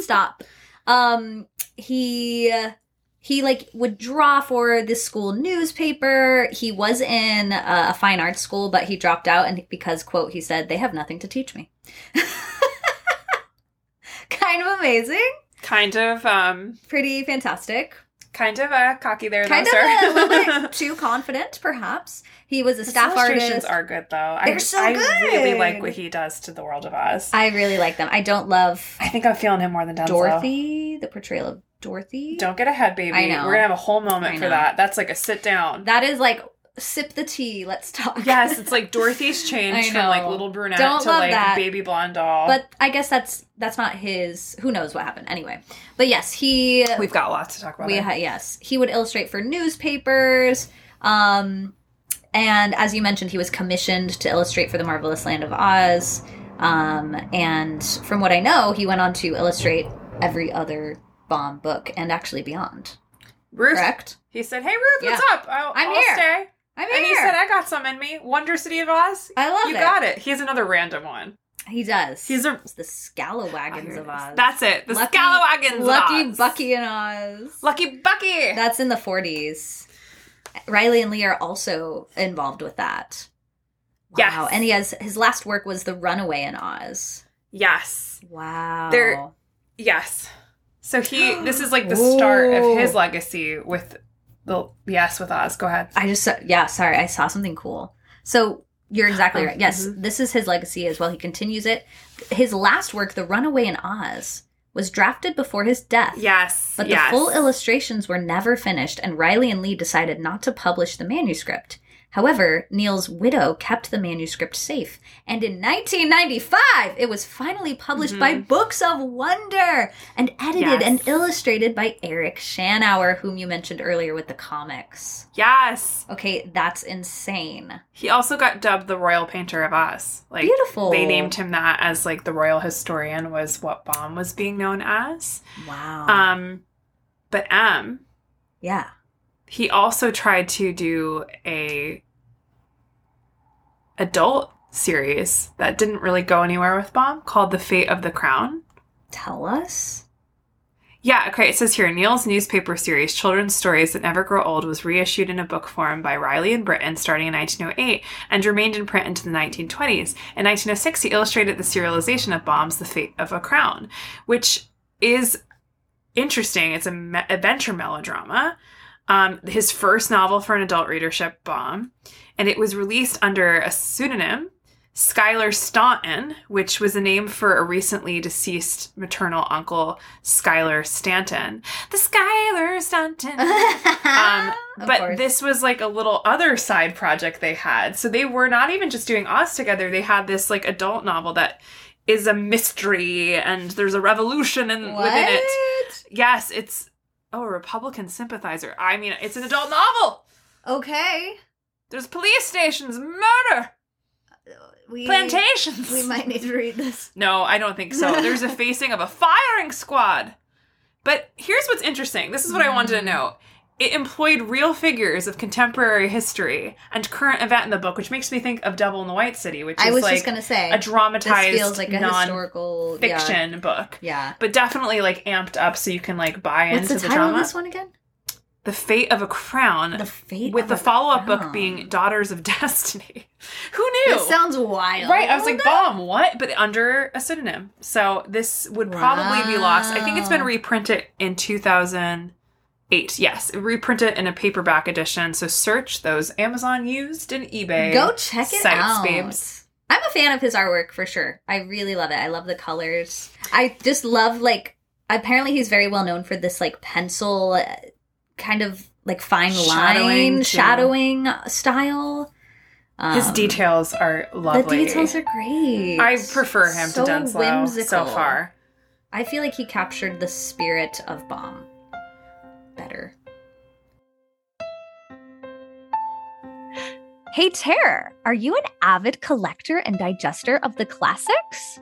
stop. Um, he he like would draw for the school newspaper. He was in a fine arts school, but he dropped out, and because quote he said they have nothing to teach me. kind of amazing, kind of, um, pretty fantastic. kind of uh, cocky there, Kind though, of sir. a little bit too confident, perhaps. He was a His staff illustrations artist. are good though. They're I, so I really like what he does to the world of Oz. I really like them. I don't love I think I'm feeling him more than Denslow. Dorothy, the portrayal of Dorothy. Don't get ahead, baby. I know. We're gonna have a whole moment for that. That's like a sit down. That is like sip the tea. Let's talk. yes, it's like Dorothy's changed from like little brunette Don't to like that. baby blonde doll. but I guess that's that's not his. Who knows what happened? Anyway, but yes, he. we've got lots to talk about. We ha- yes, he would illustrate for newspapers. Um, and as you mentioned, he was commissioned to illustrate for the Marvelous Land of Oz. Um, and from what I know, he went on to illustrate every other Baum book and actually beyond. Ruth. Correct. He said, "Hey Ruth, what's up? I'll, I'm I'll here. stay." I'm And he said, "I got some in me. Wonder City of Oz. I love you it. You got it. He has another random one. He does. He's a- It's the Scalawagons of Oz. That's it. The Lucky- Scalawagons. Lucky Bucky and Oz. Lucky Bucky. That's in the 40s. Reilly and Lee are also involved with that. Yes. Wow. And he has his last work was The Runaway in Oz. yes. Wow. There- Yes. So he. This is like the start of his legacy with the yes with Oz. Go ahead. I just saw, yeah, sorry, I saw something cool. So you're exactly right. Yes, mhm. this is his legacy as well. He continues it. His last work, The Runaway in Oz, was drafted before his death. Yes. But yes. the full illustrations were never finished, and Reilly and Lee decided not to publish the manuscript. However, Neill's widow kept the manuscript safe, and in 1995, it was finally published by Books of Wonder and edited Mm-hmm. Yes. and illustrated by Eric Shanower, whom you mentioned earlier with the comics. Yes. Okay, that's insane. He also got dubbed the Royal Painter of Oz. Like Beautiful. They named him that as like the royal historian was what Baum was being known as. Wow. Um, but M, yeah. He also tried to do a adult series that didn't really go anywhere with Baum called The Fate of the Crown. Tell us. Yeah, okay. It says here Neill's newspaper series, Children's Stories That Never Grow Old, was reissued in a book form by Reilly and Britton starting in 1908 and remained in print into the 1920s. In 1906, he illustrated the serialization of Baum's The Fate of a Crown, which is interesting. It's an me- adventure melodrama. Um, his first novel for an adult readership, Baum, and it was released under a pseudonym Schuyler Staunton, which was a name for a recently deceased maternal uncle, Schuyler Staunton. The Schuyler Staunton. um, but course. this was like a little other side project they had. So they were not even just doing Oz together. They had this like adult novel that is a mystery and there's a revolution in, within it. Yes, it's oh, a Republican sympathizer. I mean, it's an adult novel. Okay. There's police stations, murder, uh, We plantations. we might need to read this. No, I don't think so. There's a facing of a firing squad. But here's what's interesting. This is what I wanted to know. It employed real figures of contemporary history and current event in the book, which makes me think of Devil in the White City, which I is was like just gonna say a dramatized feels like a historical yeah. non-fiction book. Yeah. But definitely like amped up so you can like buy What's into the drama. the, title drama. of this one again? The Fate of a Crown. The Fate with the follow-up book being Daughters of Destiny. Who knew? Sounds wild. Right, I was like, Baum, what? But under a pseudonym. So this would probably be lost. I think it's been reprinted in 2008. Yes, reprinted in a paperback edition. So search those Amazon used and eBay. Go check it sites, out. babes. I'm a fan of his artwork for sure. I really love it. I love the colors. I just love like apparently he's very well known for this like pencil uh, kind of like fine Shadowing, line too. shadowing style. Um, His details are lovely. The details are great. I prefer him so to Denslow whimsical. so far. I feel like he captured the spirit of Baum better. Hey, Tara, are you an avid collector and digester of the classics?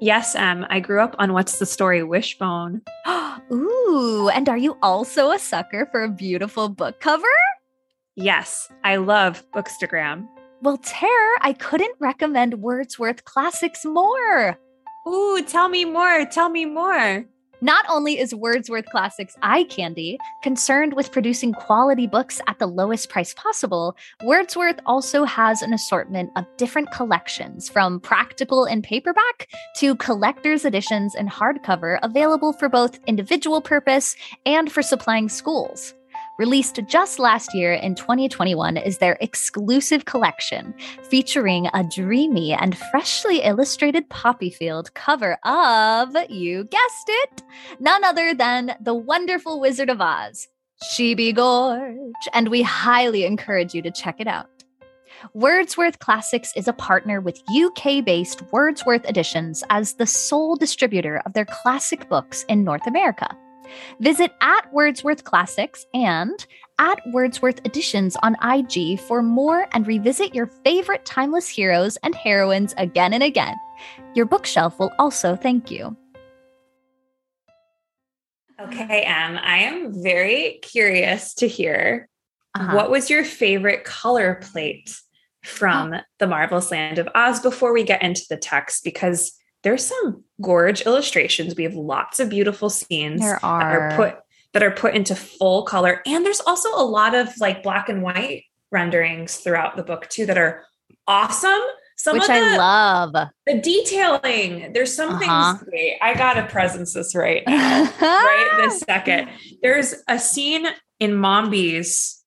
Yes, Em. I grew up on What's the Story Wishbone. Ooh, and are you also a sucker for a beautiful book cover? Yes, I love Bookstagram. Well, Tara, I couldn't recommend Wordsworth Classics more. Ooh, tell me more. Tell me more. Not only is Wordsworth Classics eye candy concerned with producing quality books at the lowest price possible, Wordsworth also has an assortment of different collections from practical and paperback to collector's editions and hardcover available for both individual purpose and for supplying schools. Released just last year in 2021 is their exclusive collection featuring a dreamy and freshly illustrated poppy field cover of, you guessed it, none other than the wonderful Wizard of Oz, Sheeby Gorge, and we highly encourage you to check it out. Wordsworth Classics is a partner with UK based Wordsworth Editions as the sole distributor of their classic books in North America. Visit at Wordsworth Classics and at Wordsworth Editions on IG for more and revisit your favorite timeless heroes and heroines again and again. Your bookshelf will also thank you. Okay, Em. I am very curious to hear Uh-huh. what was your favorite color plate from the Marvelous Land of Oz before we get into the text? Because there's some gorge illustrations. We have lots of beautiful scenes There that are are. put that are put into full color. And there's also a lot of like black and white renderings throughout the book too that are awesome. Some Which of the, I love. the detailing. There's some Uh-huh. things. Wait, I gotta presence this right now right this second. There's a scene in Mombi's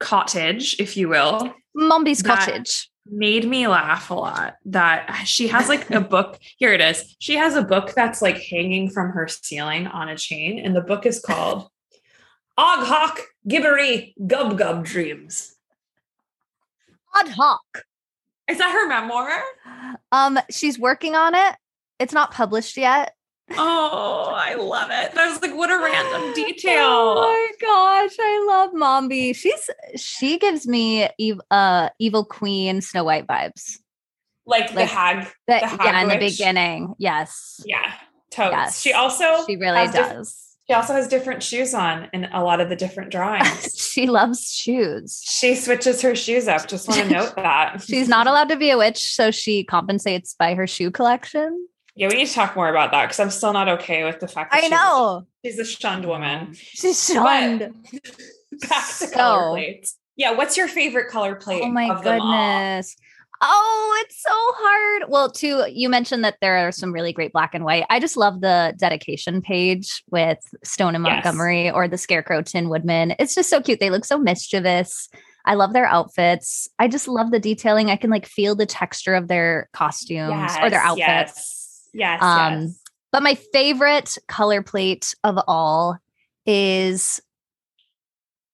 cottage, if you will, Mombi's Cottage. Made me laugh a lot. That she has like a book. Here it is. She has a book that's like hanging from her ceiling on a chain, and the book is called Og Hoc Gibbery Gub Gub Dreams. Ad hoc. Is that her memoir? Um, she's working on it. It's not published yet. Oh, I love it. That was like what a random detail. Oh my gosh, I love Mombi. She's she gives me uh evil queen Snow White vibes. like, the like, hag. The, The Hag yeah, in the beginning. Yes. Yeah, totes. Yes. She also She really diff- does. She also has different shoes on in a lot of the different drawings. she loves shoes. she switches her shoes up. Just want to note that. She's not allowed to be a witch, so she compensates by her shoe collection. Yeah, we need to talk more about that because I'm still not okay with the fact that I she's, know. she's a shunned woman. She's shunned. Back to So- color plates. Yeah, what's your favorite color oh plate? Oh my of them all? goodness. Oh, it's so hard. Well, too, you mentioned that there are some really great black and white. I just love the dedication page with Stone and Yes. Montgomery or the Scarecrow Tin Woodman. It's just so cute. They look so mischievous. I love their outfits. I just love the detailing. I can like feel the texture of their costumes or their outfits. Yes, yes, Um, yes. But my favorite color plate of all is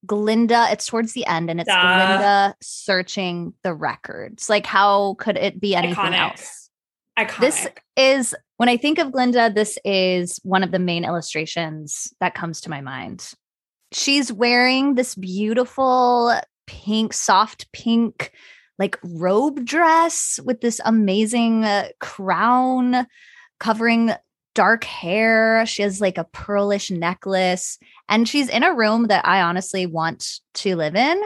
Glinda. It's towards the end and it's Duh. Glinda searching the records. Like, how could it be anything Iconic. else? Iconic. This is when I think of Glinda, this is one of the main illustrations that comes to my mind. She's wearing this beautiful pink, soft pink, like robe dress with this amazing uh, crown covering dark hair. She has like a pearlish necklace, and she's in a room that I honestly want to live in.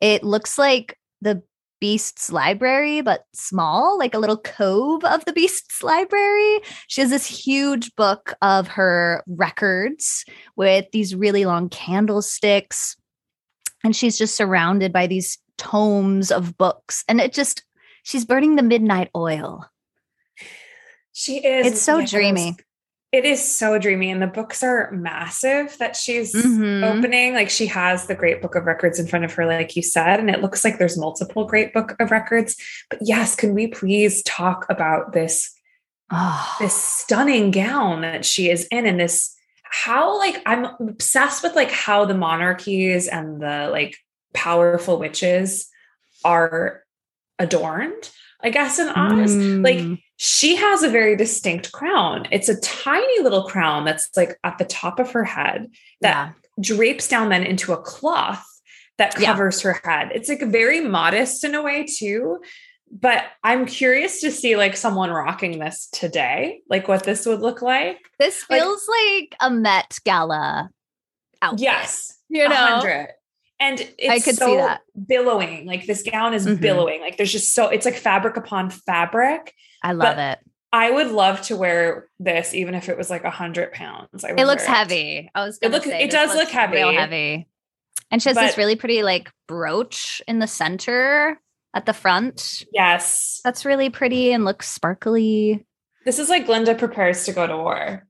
It looks like the Beast's library, but small, like a little cove of the Beast's library. She has this huge book of her records with these really long candlesticks. And she's just surrounded by these tomes of books. And it just, she's burning the midnight oil. she is. It's so dreamy. It is so dreamy, and the books are massive that she's Mhm. opening. Like she has the Great Book of Records in front of her, like you said, and it looks like there's multiple Great Book of Records. But yes, can we please talk about this Oh, this stunning gown that she is in, and this how like I'm obsessed with like how the monarchies and the like powerful witches are adorned. I guess in Oz, like Mm. she has a very distinct crown. It's a tiny little crown that's like at the top of her head that drapes down then into a cloth that Yeah. covers her head. It's like very modest in a way too. But I'm curious to see like someone rocking this today, like what this would look like. this feels like, a Met Gala outfit. Yes, You know? hundred. And it's I could see so that. billowing. Like this gown is Mhm. billowing. Like there's just so it's like fabric upon fabric. I love But it. I would love to wear this, even if it was like a hundred pounds. I It looks wear heavy. I was It gonna say it does look looks real heavy. heavy. And she has this really pretty like brooch in the center at the front. Yes, That's really pretty and looks sparkly. this is like Glinda prepares to go to war.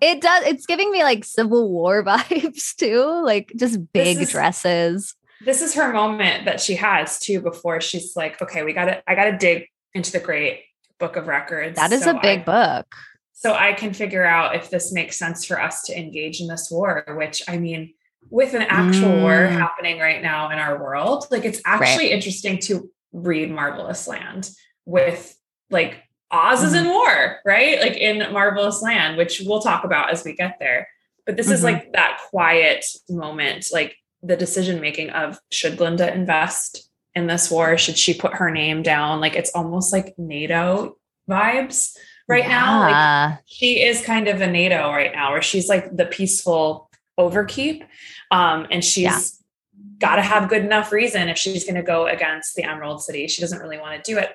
It does. It's giving me like Civil War vibes too, like just big is- dresses. this is her moment that she has too before she's like, okay, we got to, I got to dig into the great book of records. That is so a big I- book. So I can figure out if this makes sense for us to engage in this war, which I mean, with an actual war Mm. happening right now in our world, like it's actually interesting to read Marvelous Land with like Oz is Mm-hmm. in war, right? Like in Marvelous Land, which we'll talk about as we get there. But this is Mhm. like that quiet moment, like the decision making of should Glinda invest in this war? Should she put her name down? Like it's almost like NATO vibes right now. Like she is kind of a NATO right now, where she's like the peaceful overkeep. Um, and she's Yeah. got to have good enough reason if she's going to go against the Emerald City. She doesn't really want to do it.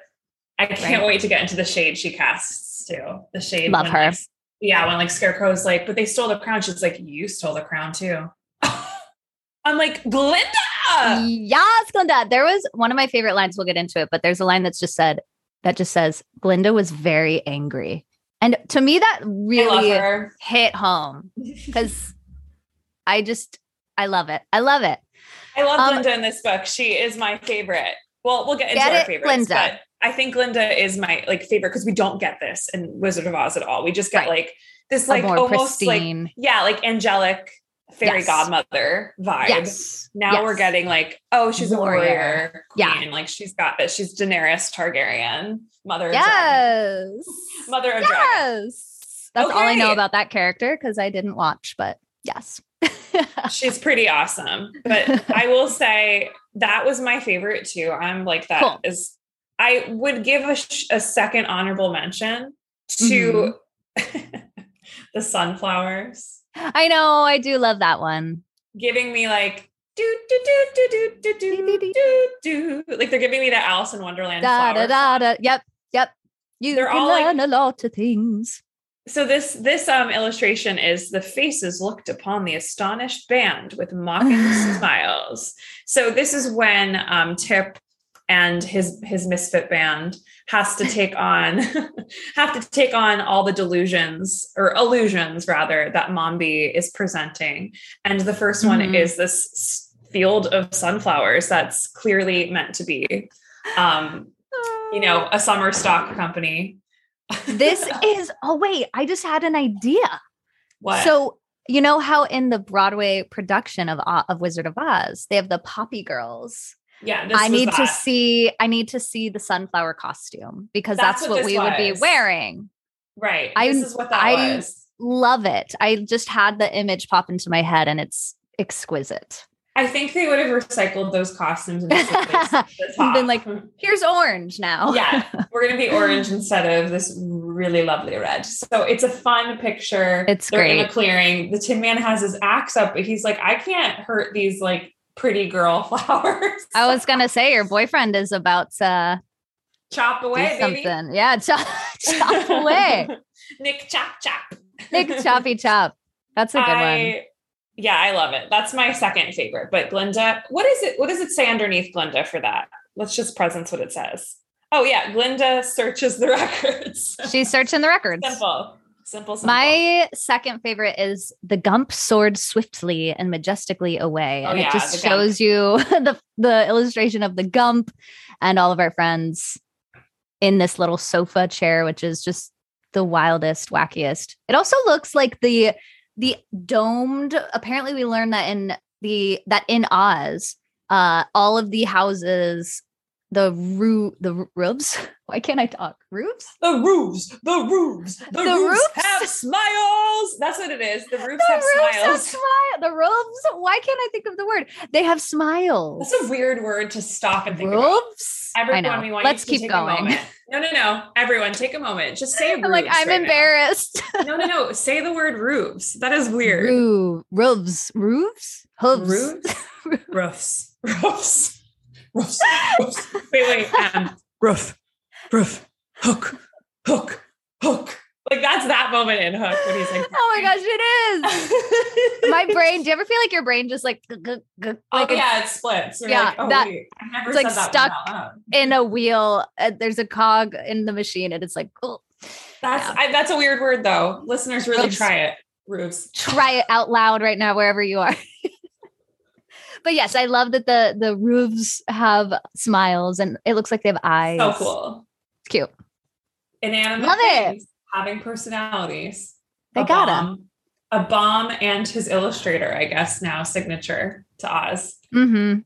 I can't Right. wait to get into the shade she casts too. The shade. Love her. like, yeah, when like Scarecrow's like, but they stole the crown. She's like, you stole the crown too. I'm like, Glinda. yes, Glinda. There was one of my favorite lines. We'll get into it, but there's a line that's just said that just says Glinda was very angry, and to me that really hit home because I just I love it. I love it. I love Um, Glinda in this book. She is my favorite. Well, we'll get into Get our it, favorites, Glinda. I think Glinda is my like favorite because we don't get this in Wizard of Oz at all. We just get Right. like this like almost like yeah, like angelic fairy Yes. godmother vibe. yes. Now Yes. we're getting like, oh, she's Warrior. a warrior Yeah. queen. Like she's got this. She's Daenerys Targaryen, mother of dragons. yes. Mother of dragons. Yes. That's all I know about that character because I didn't watch, but yes. She's pretty awesome. But I will say that was my favorite too. I'm like that is. I would give a, sh- a second honorable mention to Mm-hmm. the sunflowers, I know. I do love that one. giving me like do do do do do do do do do. Like they're giving me that Alice in Wonderland Da da da da. Yep. Yep. You They're all, like- learn a lot of things. So this this um illustration is the faces looked upon the astonished band with mocking smiles. So this is when um Tip and his his misfit band has to take on have to take on all the delusions or illusions rather that Mombi is presenting. And the 1st one Mhm. is this field of sunflowers that's clearly meant to be um you know a summer stock company. this is oh wait, I just had an idea. what So you know how in the Broadway production of of Wizard of Oz, they have the Poppy Girls. Yeah this I was need to see I need to see the sunflower costume because That's that's, what what, we would be wearing. Right. I- this is what that I- was. Love it. I just had the image pop into my head and it's exquisite. I think they would have recycled those costumes and just replaced the And top. been like, Here's orange now. yeah, we're gonna be orange instead of this really lovely red. So it's a fun picture. It's They're in a clearing. The Tin Man has his axe up, but he's like, I can't hurt these like pretty girl flowers. I was gonna say your boyfriend is about to chop away, baby. something. Yeah, chop, chop away. Nick chop chop. Nick choppy chop. That's a good one. Yeah, I love it. That's my second favorite. But Glinda, what is it? What does it say underneath Glinda for that? Let's just presence what it says. Oh yeah, Glinda searches the records. She's searching the records. simple, simple, simple. My second favorite is the Gump soared swiftly and majestically away. Oh, and yeah, it just the Gump. shows you the, the illustration of the Gump and all of our friends in this little sofa chair, which is just the wildest, wackiest. It also looks like the the domed. Apparently, we learned that in the that in Oz, uh, all of the houses, the roo the roofs. Why can't I talk? Roofs? the roofs, the roofs, the, The roofs, roofs? have smiles. That's what it is. The roofs The have roofs have smiles. The roofs. Why can't I think of the word? They have smiles. That's a weird word to stop and think about. roofs. I Everyone, know. we want Let's you to keep going. No, no, no. Everyone, take a moment. Just say I'm like, I'm right embarrassed. No, no, no. Say the word roofs. That is weird. Roo- roofs. Roofs. Hooves. Roofs? Roofs. Roofs. Roofs. Roofs. Wait, wait. Um, roof. Roof. Hook. Hook. Hook. Like that's that moment in Hook when he's like, Oh my gosh, it is. My brain. Do you ever feel like your brain just like, g- g- g- oh like it's yeah, it splits. You're yeah, like, oh that- wait, I never it's, like, that stuck. one out loud. in a wheel? Uh, there's a cog in the machine, and it's like, oh, That's Yeah. I, that's a weird word though. Listeners, really Roofs. try it. Roofs. try it out loud right now wherever you are. but yes, I love that the the roofs have smiles and it looks like they have eyes. So cool. Cute. Inanimate Love it. things having personalities. They got Baum, A Baum and his illustrator, I guess now signature to Oz. Mm-hmm.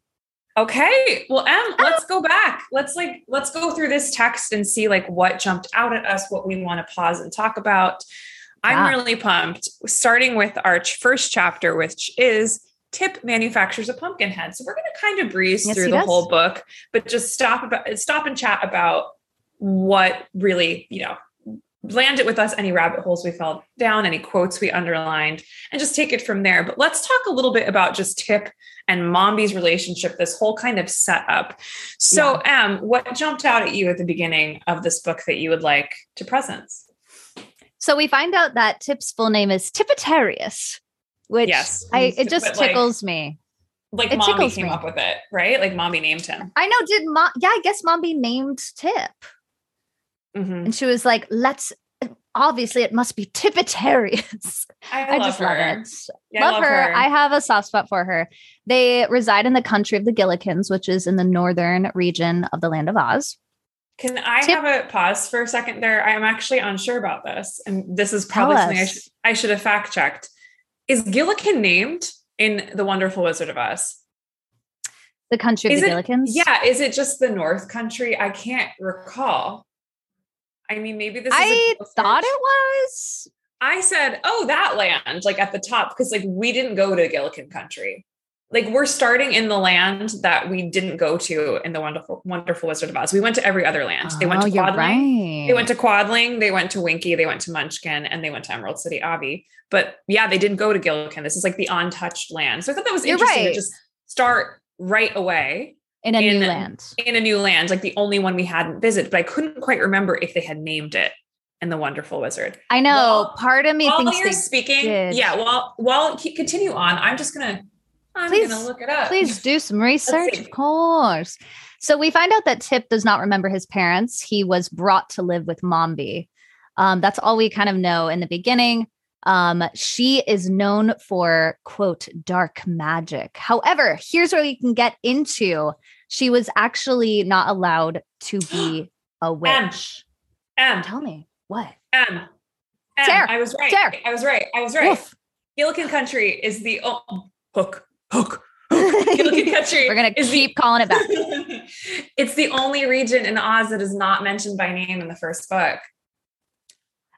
Okay. Well, Em, let's go back. Let's like let's go through this text and see like what jumped out at us, what we want to pause and talk about. I'm really pumped. Starting with our first chapter, which is Tip manufactures a pumpkin head. So we're going to kind of breeze Yes, through the does. whole book, but just stop about stop and chat about what really you know landed with us, any rabbit holes we fell down, any quotes we underlined, and just take it from there. But let's talk a little bit about just Tip and Mombi's relationship, this whole kind of setup. So, Em, what jumped out at you at the beginning of this book that you would like to presence? So we find out that Tip's full name is Tippetarius, which Yes. I it just But, like, tickles me. Like It Mombi tickles came me. up with it, right? Like Mombi named him. I know. Did mom? Yeah, I guess Mombi named Tip, Mhm. and she was like, "Let's." Obviously, it must be Tippetarius. I, I, love just her. love it. Yeah, I love, her. I have a soft spot for her. They reside in the country of the Gillikins, which is in the northern region of the land of Oz. Can I Tip- have a pause for a second there? I am actually unsure about this. And this is probably something I should, I should have fact checked. Is Gillikin named in The Wonderful Wizard of Oz? The country of Is the it- Gillikins. Yeah. Is it just the North Country? I can't recall. I mean, maybe this I thought search. it was. I said, oh, that land, like at the top, because like we didn't go to Gillikin country. Like we're starting in the land that we didn't go to in the wonderful, wonderful Wizard of Oz. We went to every other land. they went Oh, to Quadling. right. They went to Quadling, they went to Winkie, they went to Munchkin, and they went to Emerald City Abbey. But yeah, they didn't go to Gillikin. This is like the untouched land. So I thought that was interesting right. to just start right away. In a in- new land. in a new land, like the only one we hadn't visited, but I couldn't quite remember if they had named it in the Wonderful Wizard. I know. Well, part of me while thinks you're speaking, did. yeah. While while continue on, I'm just gonna I'm Please- gonna look it up. Please do some research, of course. So we find out that Tip does not remember his parents. He was brought to live with Mombi. Um, that's all we kind of know in the beginning. Um, she is known for quote dark magic. However, here's where we can get into. She was actually not allowed to be a witch. M Tell me what? M M. Sarah, I was right. Sarah. I was right. I was right. Woof. Gillikin Country is the oh, hook hook. Gillikin Country. We're gonna is the- keep calling it back. it's the only region in Oz that is not mentioned by name in the first book.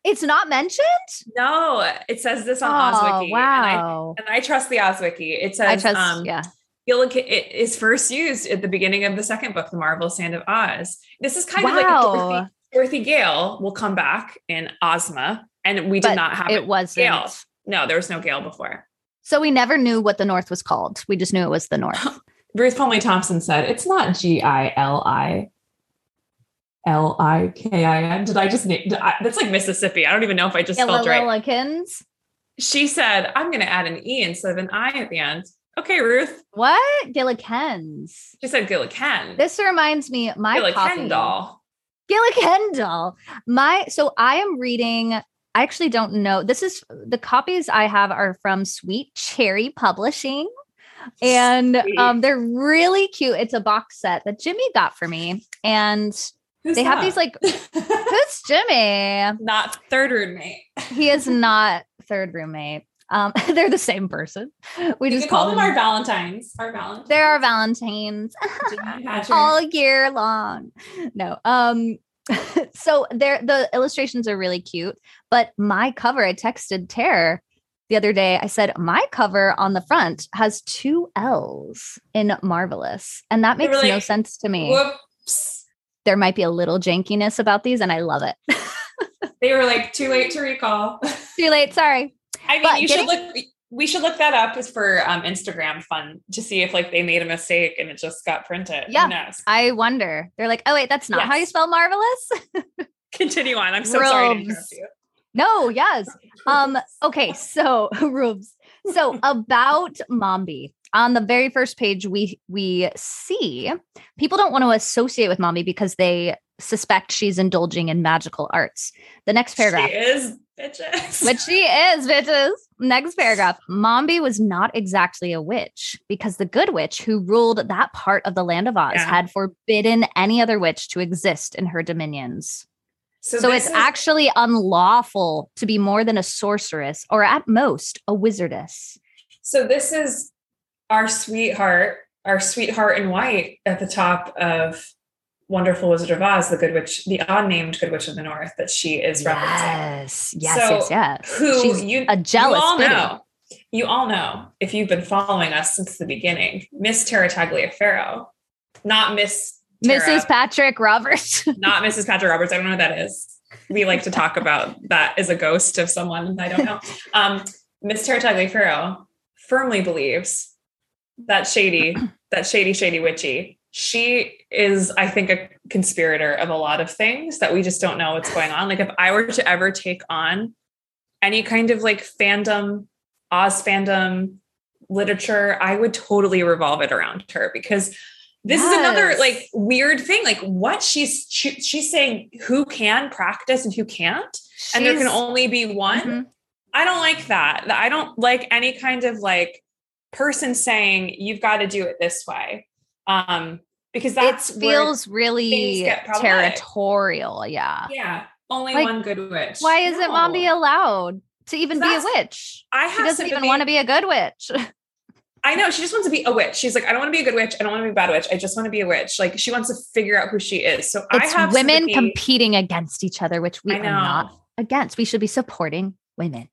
It's not mentioned. No, it says this on oh Ozwiki. And I, wow! and I trust the Ozwiki. It says I trust. um, yeah. Gillikin it is first used at the beginning of the second book, The Marvelous Land of Oz. This is kind of like Wow. Dorothy, Dorothy Gale will come back in Ozma, and we did But not have it it. wasn't. Gale. No, there was no Gale before. So we never knew what the North was called. We just knew it was the North. Ruth Plumly Thompson said, "It's not G I L I L I K I N." Did I just name? that's like Mississippi. I don't even know if I just spelled right. She said, "I'm going to add an e instead of an i at the end." Okay, Ruth. What? Gillikens. She said Gilliken. This reminds me, my copy. Gillikendall. Gillikendall. My so I am reading. I actually don't know. This is the copies I have are from Sweet Cherry Publishing. And Sweet. um, they're really cute. It's a box set that Jimmy got for me. And Who's they have these like, who's Jimmy? not third roommate. He is not third roommate. Um, they're the same person. We We just call call them our Valentines. Our Valentines. There are our Valentines all year long. No. Um so there the illustrations are really cute, but my cover I texted Tara the other day. I said my cover on the front has two L's in marvelous, and that makes were no sense to me. Whoops. There might be a little jankiness about these and I love it. They were like too late to recall. Too late, sorry. I mean, But you getting- should look. We should look that up for um, Instagram fun to see if like they made a mistake and it just got printed. Yeah. I wonder. They're like, "Oh wait, that's not how you spell marvelous?" Continue on. I'm so sorry to interrupt you. No, yes. Um, okay, so Rubes. So about Mombi. On the very first page, we we see people don't want to associate with Mombi because they suspect she's indulging in magical arts. The next paragraph. She is bitches. Which she is, bitches. Next paragraph. Mombi was not exactly a witch because the good witch who ruled that part of the land of Oz Yeah. had forbidden any other witch to exist in her dominions. So, this it's is- actually unlawful to be more than a sorceress or at most a wizardess. So this is our sweetheart, our sweetheart in white at the top of Wonderful Wizard of Oz, the Good Witch, the unnamed Good Witch of the North that she is referencing. Yes, yes, So, yes, yes. Who She's you a jealous you all know. You all know if you've been following us since the beginning, Miss Tara Tagliaferro, not Miss Tara, Mrs. Patrick Roberts. not Mrs. Patrick Roberts. I don't know who that is. We like to talk about that as a ghost of someone I don't know. Um, Miss Tara Tagliaferro firmly believes that shady, that shady, shady witchy. She is, I think, a conspirator of a lot of things that we just don't know what's going on. Like if I were to ever take on any kind of like fandom, Oz fandom literature, I would totally revolve it around her because this is another like weird thing. Like what she's she, she's saying who can practice and who can't, and there can only be one. Mhm. I don't like that. I don't like any kind of like person saying you've got to do it this way. Um, because that's it feels really things get problematic. territorial. Yeah. yeah, only Like, one good witch. Why isn't No. Mombi allowed to even be a witch? I She doesn't even want to be a good witch. I know she just wants to be a witch. She's like, I don't want to be a good witch. I don't want to be a bad witch. I just want to be a witch. Like she wants to figure out who she is. So I It's have women sympathy- competing against each other, which we are not against. We should be supporting women.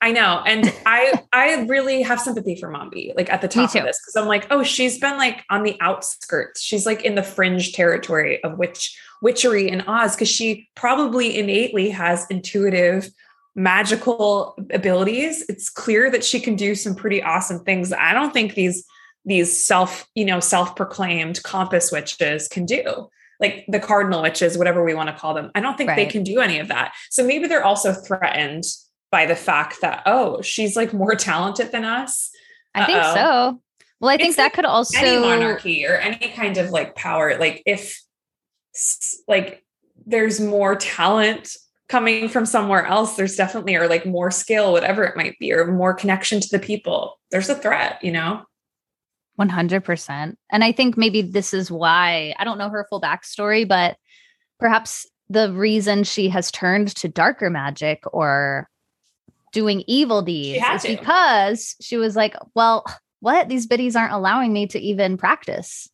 I know. And I I really have sympathy for Mombi, like at the top of this. Cause I'm like, oh, she's been like on the outskirts. She's like in the fringe territory of witch witchery in Oz, because she probably innately has intuitive magical abilities. It's clear that she can do some pretty awesome things. I don't think these these self, you know, self-proclaimed compass witches can do. Like the cardinal witches, whatever we want to call them. I don't think right. they can do any of that. So maybe they're also threatened by the fact that, oh, she's like more talented than us. I think so. Well, I think that could also any monarchy or any kind of like power. Like if like there's more talent coming from somewhere else, there's definitely or like more skill, whatever it might be, or more connection to the people. There's a threat, you know. 100%. And I think maybe this is why I don't know her full backstory, but perhaps the reason she has turned to darker magic or doing evil deeds to. because she was like, well, what? These biddies aren't allowing me to even practice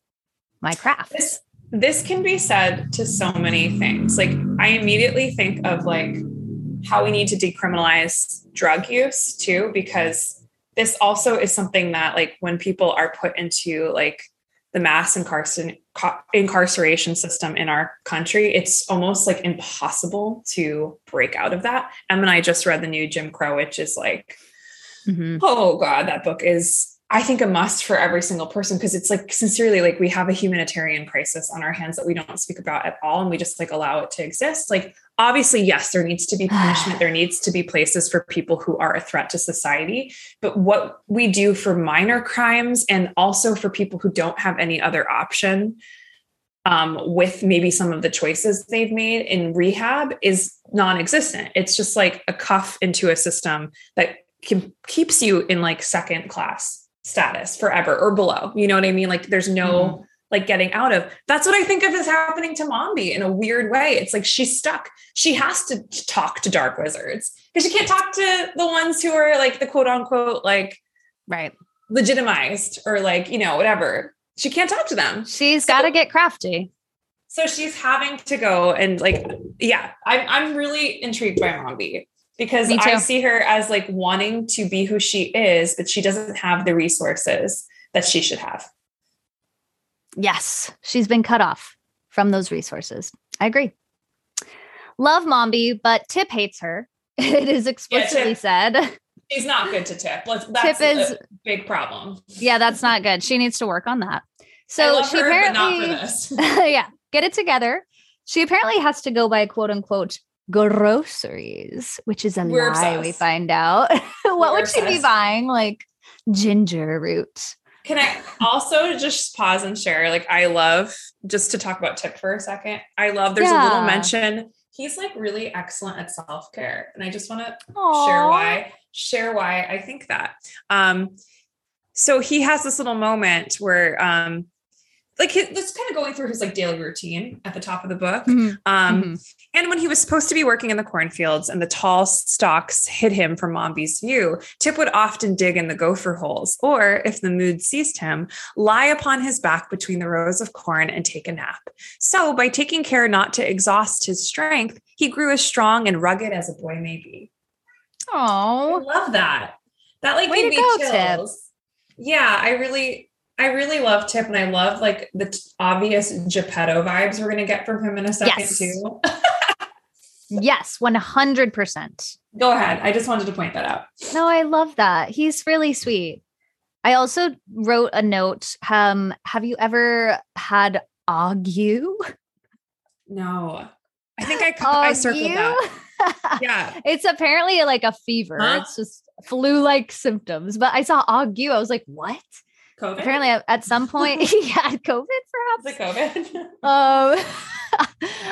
my craft. This, this can be said to so many things. Like, I immediately think of like how we need to decriminalize drug use too, because this also is something that, like, when people are put into like the mass incarcer- incarceration system in our country, it's almost like impossible to break out of that. Em and I just read the new Jim Crow, which is like, mm-hmm. oh God, that book is I think a must for every single person because it's like sincerely like we have a humanitarian crisis on our hands that we don't speak about at all and we just like allow it to exist. Like obviously yes there needs to be punishment there needs to be places for people who are a threat to society but what we do for minor crimes and also for people who don't have any other option um, with maybe some of the choices they've made in rehab is non-existent it's just like a cuff into a system that can, keeps you in like second class status forever or below. You know what I mean? Like there's no mm-hmm. Like getting out of. That's what I think of as happening to Mombi in a weird way. It's like she's stuck. She has to talk to dark wizards because she can't talk to the ones who are like the quote unquote like right legitimized or like, you know, whatever. She can't talk to them. She's so, got to get crafty. So she's having to go and like, yeah, I'm I'm really intrigued by Mombi because I see her as like wanting to be who she is, but she doesn't have the resources that she should have. Yes, she's been cut off from those resources. I agree. Love Mombi, but Tip hates her. It is explicitly yeah, said. She's not good to Tip. Let's, that's Tip is big problem. Yeah, that's not good. She needs to work on that. So she her, apparently, yeah, get it together. She apparently has to go by quote unquote groceries, which is a We're lie. Obsessed. We find out. what We're would obsessed. she be buying? Like ginger root. Can I also just pause and share? Like, I love just to talk about Tip for a second. I love there's yeah. a little mention. He's like really excellent at self care, and I just want to share why. Share why I think that. Um, so he has this little moment where um, like his, this kind of going through his like daily routine at the top of the book. Mm-hmm. Um, mm-hmm. And when he was supposed to be working in the cornfields and the tall stalks hid him from Mombi's view, Tip would often dig in the gopher holes, or if the mood seized him, lie upon his back between the rows of corn and take a nap. So, by taking care not to exhaust his strength, he grew as strong and rugged as a boy may be. Oh, I love that. That like Way gave me go, chills. Tip. Yeah, I really I really love Tip, and I love like the t- obvious Geppetto vibes we're gonna get from him in a second yes. too. yes, one hundred percent. Go ahead. I just wanted to point that out. No, I love that. He's really sweet. I also wrote a note. Um, have you ever had ague? No, I think I I circled that. yeah, it's apparently like a fever. Huh? It's just flu-like symptoms. But I saw ague. I was like, what? COVID? Apparently, at some point, he had COVID. Perhaps the COVID. um,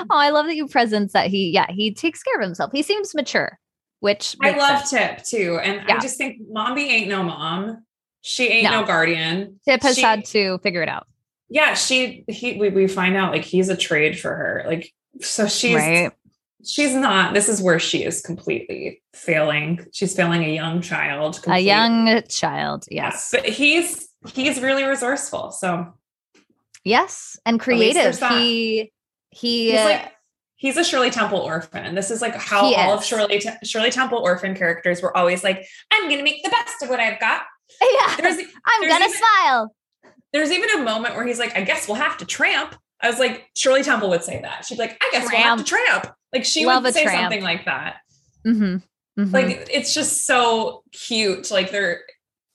oh, I love that you presence that he, yeah, he takes care of himself. He seems mature, which I love sense. Tip too, and yeah. I just think Mombi ain't no mom. She ain't no, no guardian. Tip has she, had to figure it out. Yeah, she he we, we find out like he's a trade for her. Like so she's right. she's not this is where she is completely failing. She's failing a young child. Completely. A young child, yes. Yeah, but he's he's really resourceful. So yes, and creative. He he he's like he's a Shirley Temple orphan. This is like how all is. of Shirley Shirley Temple orphan characters were always like, I'm gonna make the best of what I've got. Yeah, there's, I'm there's gonna even, smile. There's even a moment where he's like, I guess we'll have to tramp. I was like, Shirley Temple would say that. She'd be like, I guess tramp. we'll have to tramp. Like she Love would say tramp. something like that. Mm-hmm. Mm-hmm. Like it's just so cute. Like they're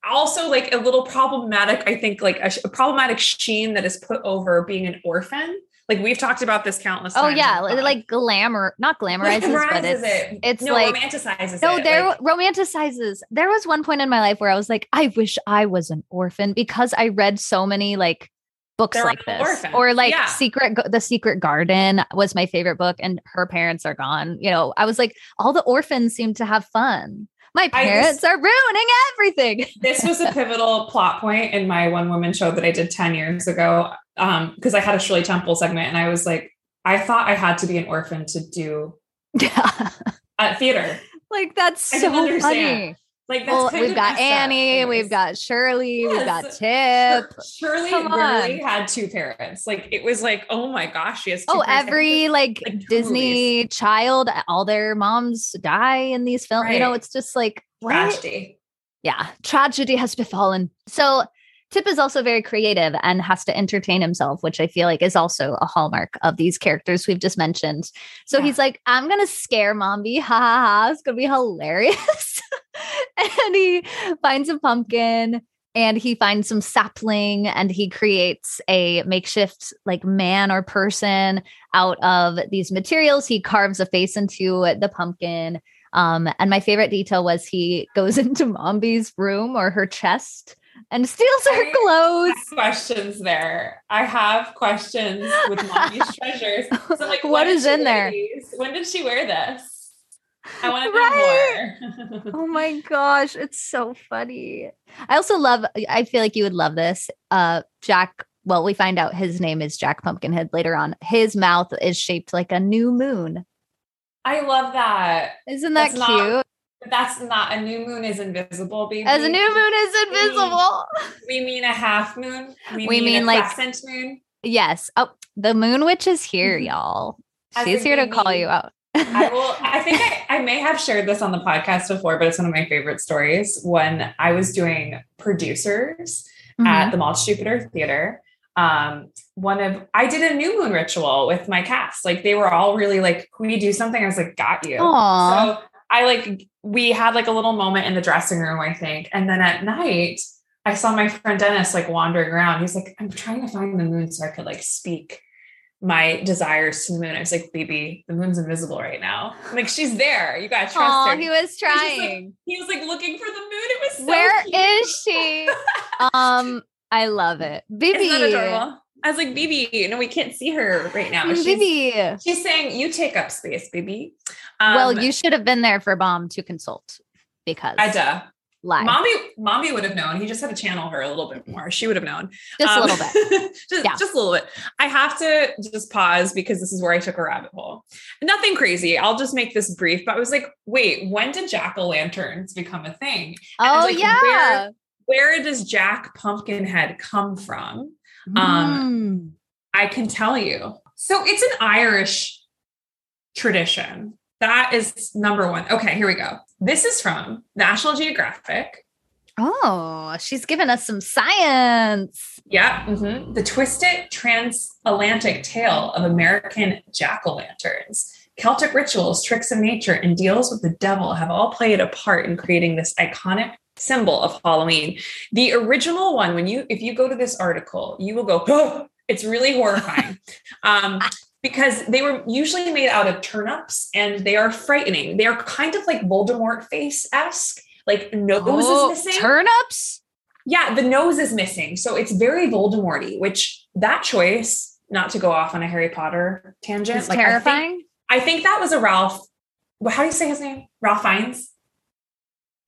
also like a little problematic, I think, like a, a problematic sheen that is put over being an orphan. Like we've talked about this countless Oh yeah, pod. like glamour, not glamorizes, but it's it. it's no, like romanticizes no, it. there like- romanticizes. There was one point in my life where I was like, I wish I was an orphan because I read so many like books like this, orphans, or like yeah. Secret, the Secret Garden was my favorite book, and her parents are gone. You know, I was like, all the orphans seem to have fun. My parents are ruining everything. this was a pivotal plot point in my one woman show that I did 10 years ago. Um, because I had a Shirley Temple segment and I was like, I thought I had to be an orphan to do uh, theater. like that's I so funny. Like that's Well, kind we've got up. Annie, Anyways. we've got Shirley, we've got Tip. Shirley literally had two parents. Like it was like, oh my gosh, she has two Oh, parents. Every like, like Disney child, all their moms die in these films. You know, it's just like what? tragedy. Yeah, tragedy has befallen. So Tip is also very creative and has to entertain himself, which I feel like is also a hallmark of these characters we've just mentioned. So Yeah. he's like, I'm gonna scare Mombi. Ha ha ha. It's gonna be hilarious. And he finds a pumpkin and he finds some sapling and he creates a makeshift like man or person out of these materials. He carves a face into the pumpkin. Um, and my favorite detail was he goes into Mombi's room or her chest and steals her clothes. questions there. I have questions with Mombi's treasures. So like, What is in there? When did she wear this? I want to Right. know more. Oh my gosh, it's so funny. I also love I feel like you would love this. Uh Jack, well, we find out his name is Jack Pumpkinhead later on. His mouth is shaped like a new moon. I love that. Isn't that That's cute? not- that's not a new moon is invisible, baby. As a new moon is invisible. We mean a half moon. We, We mean, mean a like- crescent moon. Yes. Oh, the moon witch is here, y'all. As She's here to call you out. I will. I think I, I may have shared this on the podcast before, but it's one of my favorite stories. When I was doing producers Mm-hmm. at the Maltz Jupiter Theater, um, one of I did a new moon ritual with my cast. Like they were all really like, "Can we do something?" I was like, "Got you." Aw. So I like we had like a little moment in the dressing room, I think, and then at night I saw my friend Dennis like wandering around. He's like, "I'm trying to find the moon so I could like speak." My desires to the moon. I was like, baby, the moon's invisible right now. I'm like, she's there. You gotta trust Aw, her. he was just, like, trying. he was like looking for the moon. It was so Where cute. is she? um, I love it. Bibi. Isn't that adorable? I was like, Bibi, no, we can't see her right now. Mm, She's, Bibi. she's saying, you take up space, Bibi. Um, well, you should have been there for Baum to consult because I duh. Live. Mommy, mommy would have known. He just had to channel her a little bit more. She would have known. just a Um, little bit. just, Yeah. just a little bit. I have to just pause because this is where I took a rabbit hole. Nothing crazy. I'll just make this brief. But I was like, wait, when did jack o' lanterns become a thing? Oh like, yeah. where- Where does Jack Pumpkinhead come from? um, Mm. I can tell you. So it's an Irish tradition. That is number one. Okay, here we go. This is from National Geographic. Oh, she's given us some science. Yeah. mhm. The twisted transatlantic tale of American jack o' lanterns. Celtic rituals, tricks of nature, and deals with the devil have all played a part in creating this iconic symbol of Halloween. The original one, when you, if you go to this article, you will go, oh, it's really horrifying. um, because they were usually made out of turnips and they are frightening. They are kind of like Voldemort face esque, like nose Oh, is missing. turnips. Yeah, the nose is missing. So it's very Voldemorty, which that choice, not to go off on a Harry Potter tangent, It's like, I think- terrifying. I think, that was a Ralph. How do you say his name? Ralph Fiennes,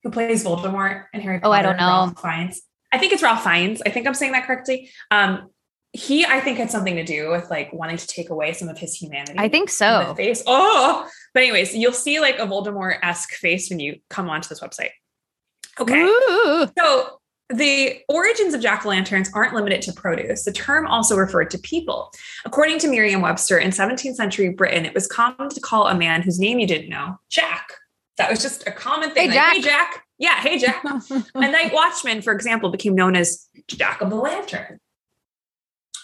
who plays Voldemort in Harry Potter. Oh, I don't know. Ralph Fiennes. I think it's Ralph Fiennes. I think I'm saying that correctly. Um, he, I think, had something to do with like wanting to take away some of his humanity. I think so. face. Oh, but anyways, you'll see like a Voldemort esque face when you come onto this website. Okay. Ooh. So the origins of jack o' lanterns aren't limited to produce. The term also referred to people. According to Merriam Webster, in 17th century Britain, it was common to call a man whose name you didn't know Jack. That was just a common thing. Hey, like, Jack. hey, Jack. Yeah, hey, Jack. a night watchman, for example, became known as Jack of the Lantern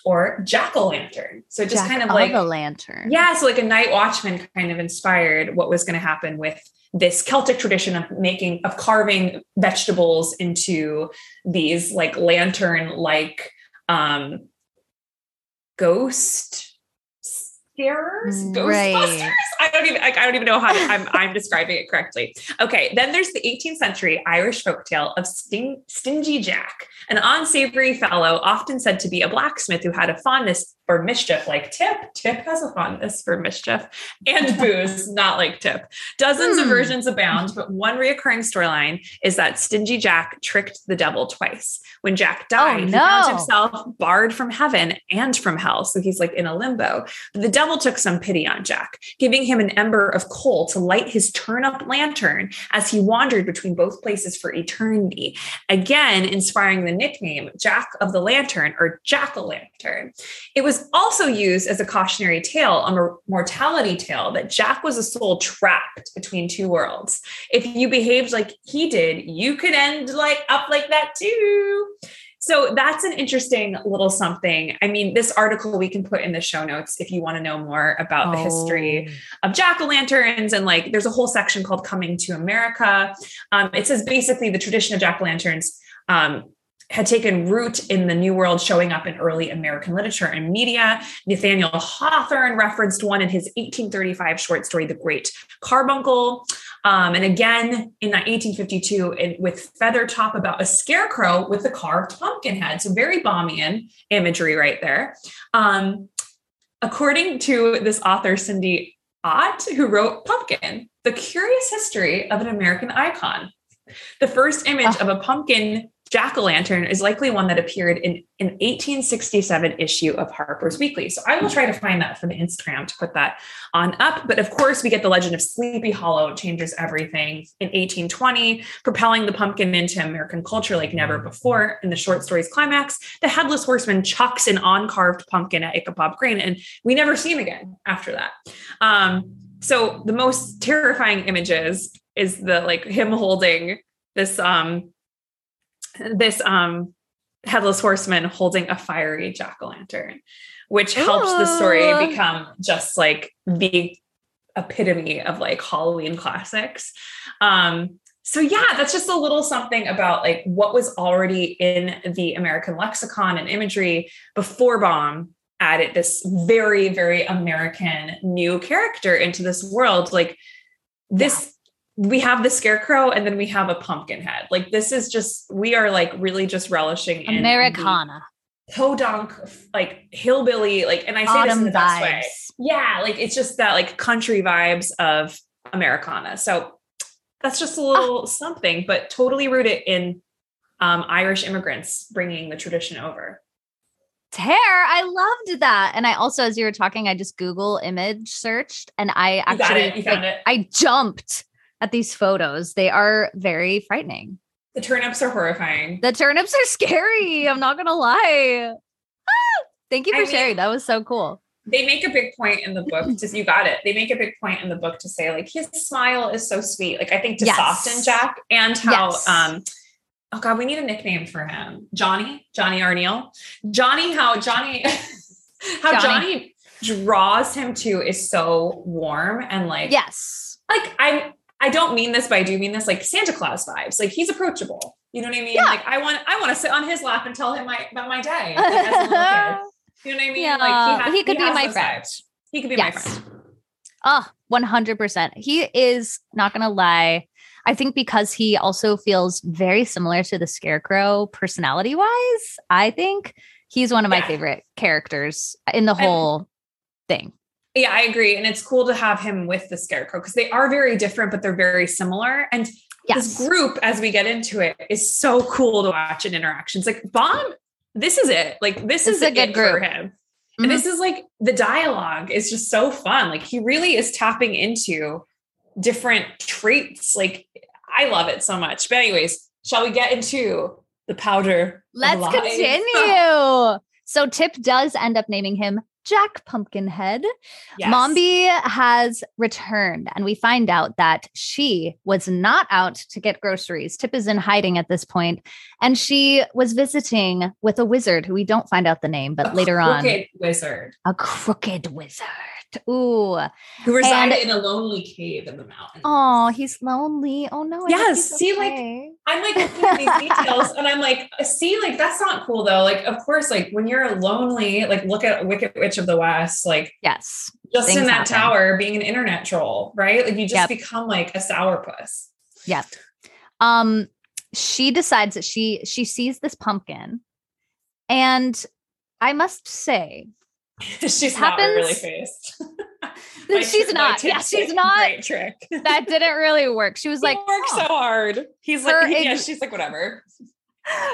or Jack o' Lantern. So it just Jack kind of like a lantern. yeah, so like a night watchman kind of inspired what was going to happen with this Celtic tradition of making of carving vegetables into these like lantern like um ghost scarers, Mm, ghostbusters. I don't even I, I don't even know how to, I'm I'm describing it correctly. Okay, then there's the 18th century Irish folktale of Sting, Stingy Jack, an unsavory fellow often said to be a blacksmith who had a fondness for mischief, like Tip. Tip has a fondness for mischief and booze, not like Tip. Dozens of Hmm. versions abound, but one reoccurring storyline is that Stingy Jack tricked the devil twice. When Jack oh, died, he found himself barred from heaven and from hell. So he's like in a limbo. But the devil took some pity on Jack, giving him an ember of coal to light his turn up lantern as he wandered between both places for eternity. Again, inspiring the nickname Jack of the Lantern or Jack o' Lantern. It was also used as a cautionary tale, a mortality tale, that Jack was a soul trapped between two worlds. If you behaved like he did, you could end like up like that too. So that's an interesting little something. I mean, this article we can put in the show notes if you want to know more about the history Oh. of jack o' lanterns. And like, there's a whole section called Coming to America. Um, it says basically the tradition of jack o' lanterns um, had taken root in the New World, showing up in early American literature and media. Nathaniel Hawthorne referenced one in his 1835 short story, The Great Carbuncle. Um, and again in that 1852 in, with Feathertop about a scarecrow with a carved pumpkin head. So very Baumian imagery right there. Um, according to this author, Cindy Ott, who wrote Pumpkin, The Curious History of an American Icon. The first image Ah. of a pumpkin jack o' lantern is likely one that appeared in an 1867 issue of Harper's Weekly. So I will try to find that the Instagram to put that on up. But of course, we get the legend of Sleepy Hollow changes everything in 1820, propelling the pumpkin into American culture like never before. In the short story's climax, the headless horseman chucks an on-carved pumpkin at Ichabod Crane, and we never see him again after that. Um, so the most terrifying images is the like him holding this um this um headless horseman holding a fiery jack-o'-lantern which helps the story become just like the epitome of like halloween classics. Um so yeah that's just a little something about like what was already in the american lexicon and imagery before Baum added this very very american new character into this world. Like this we have the scarecrow and then we have a pumpkin head like this is just we are like really just relishing in Americana. podunk like hillbilly like and i say this in the best way. yeah like it's just that like country vibes of americana. So that's just a little something but totally rooted in um, irish immigrants bringing the tradition over. Tear, I loved that. And I also, as you were talking, I just Google image searched and I you got actually it you found like, it. I jumped at these photos. They are very frightening. the turnips are horrifying The turnips are scary. I'm not gonna lie. Ah, Thank you for I mean- sharing. That was so cool. they make a big point in the book to you got it they make a big point in the book to say like his smile is so sweet like i think to Yes. soften jack and how Yes. um oh god we need a nickname for him johnny johnny R. Neill johnny how johnny how Johnny. johnny. draws him to is so warm and like Yes. like i'm i don't mean this but i do mean this like santa claus vibes like he's approachable you know what i mean Yeah. like i want i want to sit on his lap and tell him my about my day like, as a little kid. You know what I mean? Yeah, like he could be my friend. vibes. He could be my Yes. friend. Ah, oh, 100%. He is not going to lie. I think because he also feels very similar to the Scarecrow personality wise, I think he's one of my Yeah. favorite characters in the whole thing. Yeah, I agree. And it's cool to have him with the scarecrow because they are very different, but they're very similar. And Yes. this group, as we get into it, is so cool to watch in interactions. Like Baum, this is it. Like this This is a good it for group. him. Mhm. And this is like the dialogue is just so fun. Like he really is tapping into different traits. Like I love it so much. But anyways, shall we get into the powder? Let's continue. so Tip does end up naming him Jack Pumpkinhead. Yes. Mombi has returned, and we find out that she was not out to get groceries. Tip is in hiding at this point, and she was visiting with a wizard who we don't find out the name, but A later on, crooked wizard a crooked wizard. Ooh, who resided And- in a lonely cave in the mountains. oh, he's lonely. Oh no. I Yes, see, like, okay. I'm like looking at these details and I'm like, see, like that's not cool though. Like, of course, like when you're lonely, like look at Wicked Witch of the West, like yes, just in that happen. tower being an internet troll, right? Like you just Yep. become like a sourpuss. Yep. Um, she decides that she she sees this pumpkin, and I must say she's Happens- not really faced. she's not. Yeah, she's not. Great trick. That didn't really work. She was like, he works "Oh." so hard. He's Her like, yeah, ex- she's like, whatever.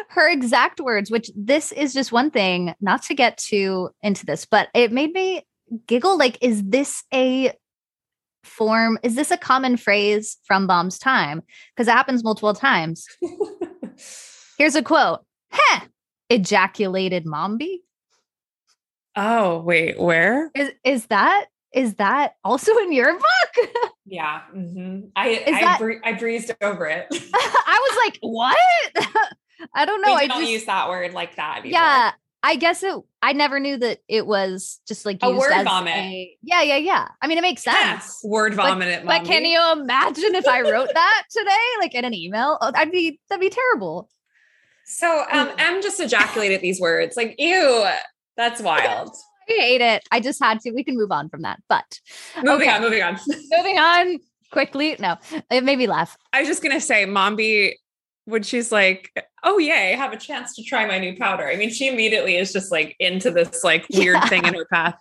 Her exact words, which this is just one thing, not to get too into this, but it made me giggle. Like, is this a form? Is this a common phrase from Baum's time? Because it happens multiple times. Here's a quote. Heh, ejaculated Mombi. oh wait, where? Is is that is that also in your book? Yeah, mhm. I I, that- I breezed over it. I was like, what? I don't know. I don't just use that word like that. Yeah. I guess it. I never knew that it was just like A used word as vomit. a- yeah, yeah, yeah. I mean, it makes sense. Yes. Word vomit at But can you imagine if I wrote that today, like in an email? Oh, I'd be that'd be terrible. So um, M just ejaculated these words. Like, ew, that's wild. I hate it. I just had to. We can move on from that. But moving Okay. on, moving on. moving on quickly. No, it made me laugh. I was just gonna say, Mombi, when she's like, "Oh yay, I have a chance to try my new powder." I mean, she immediately is just like into this like weird Yeah. thing in her path,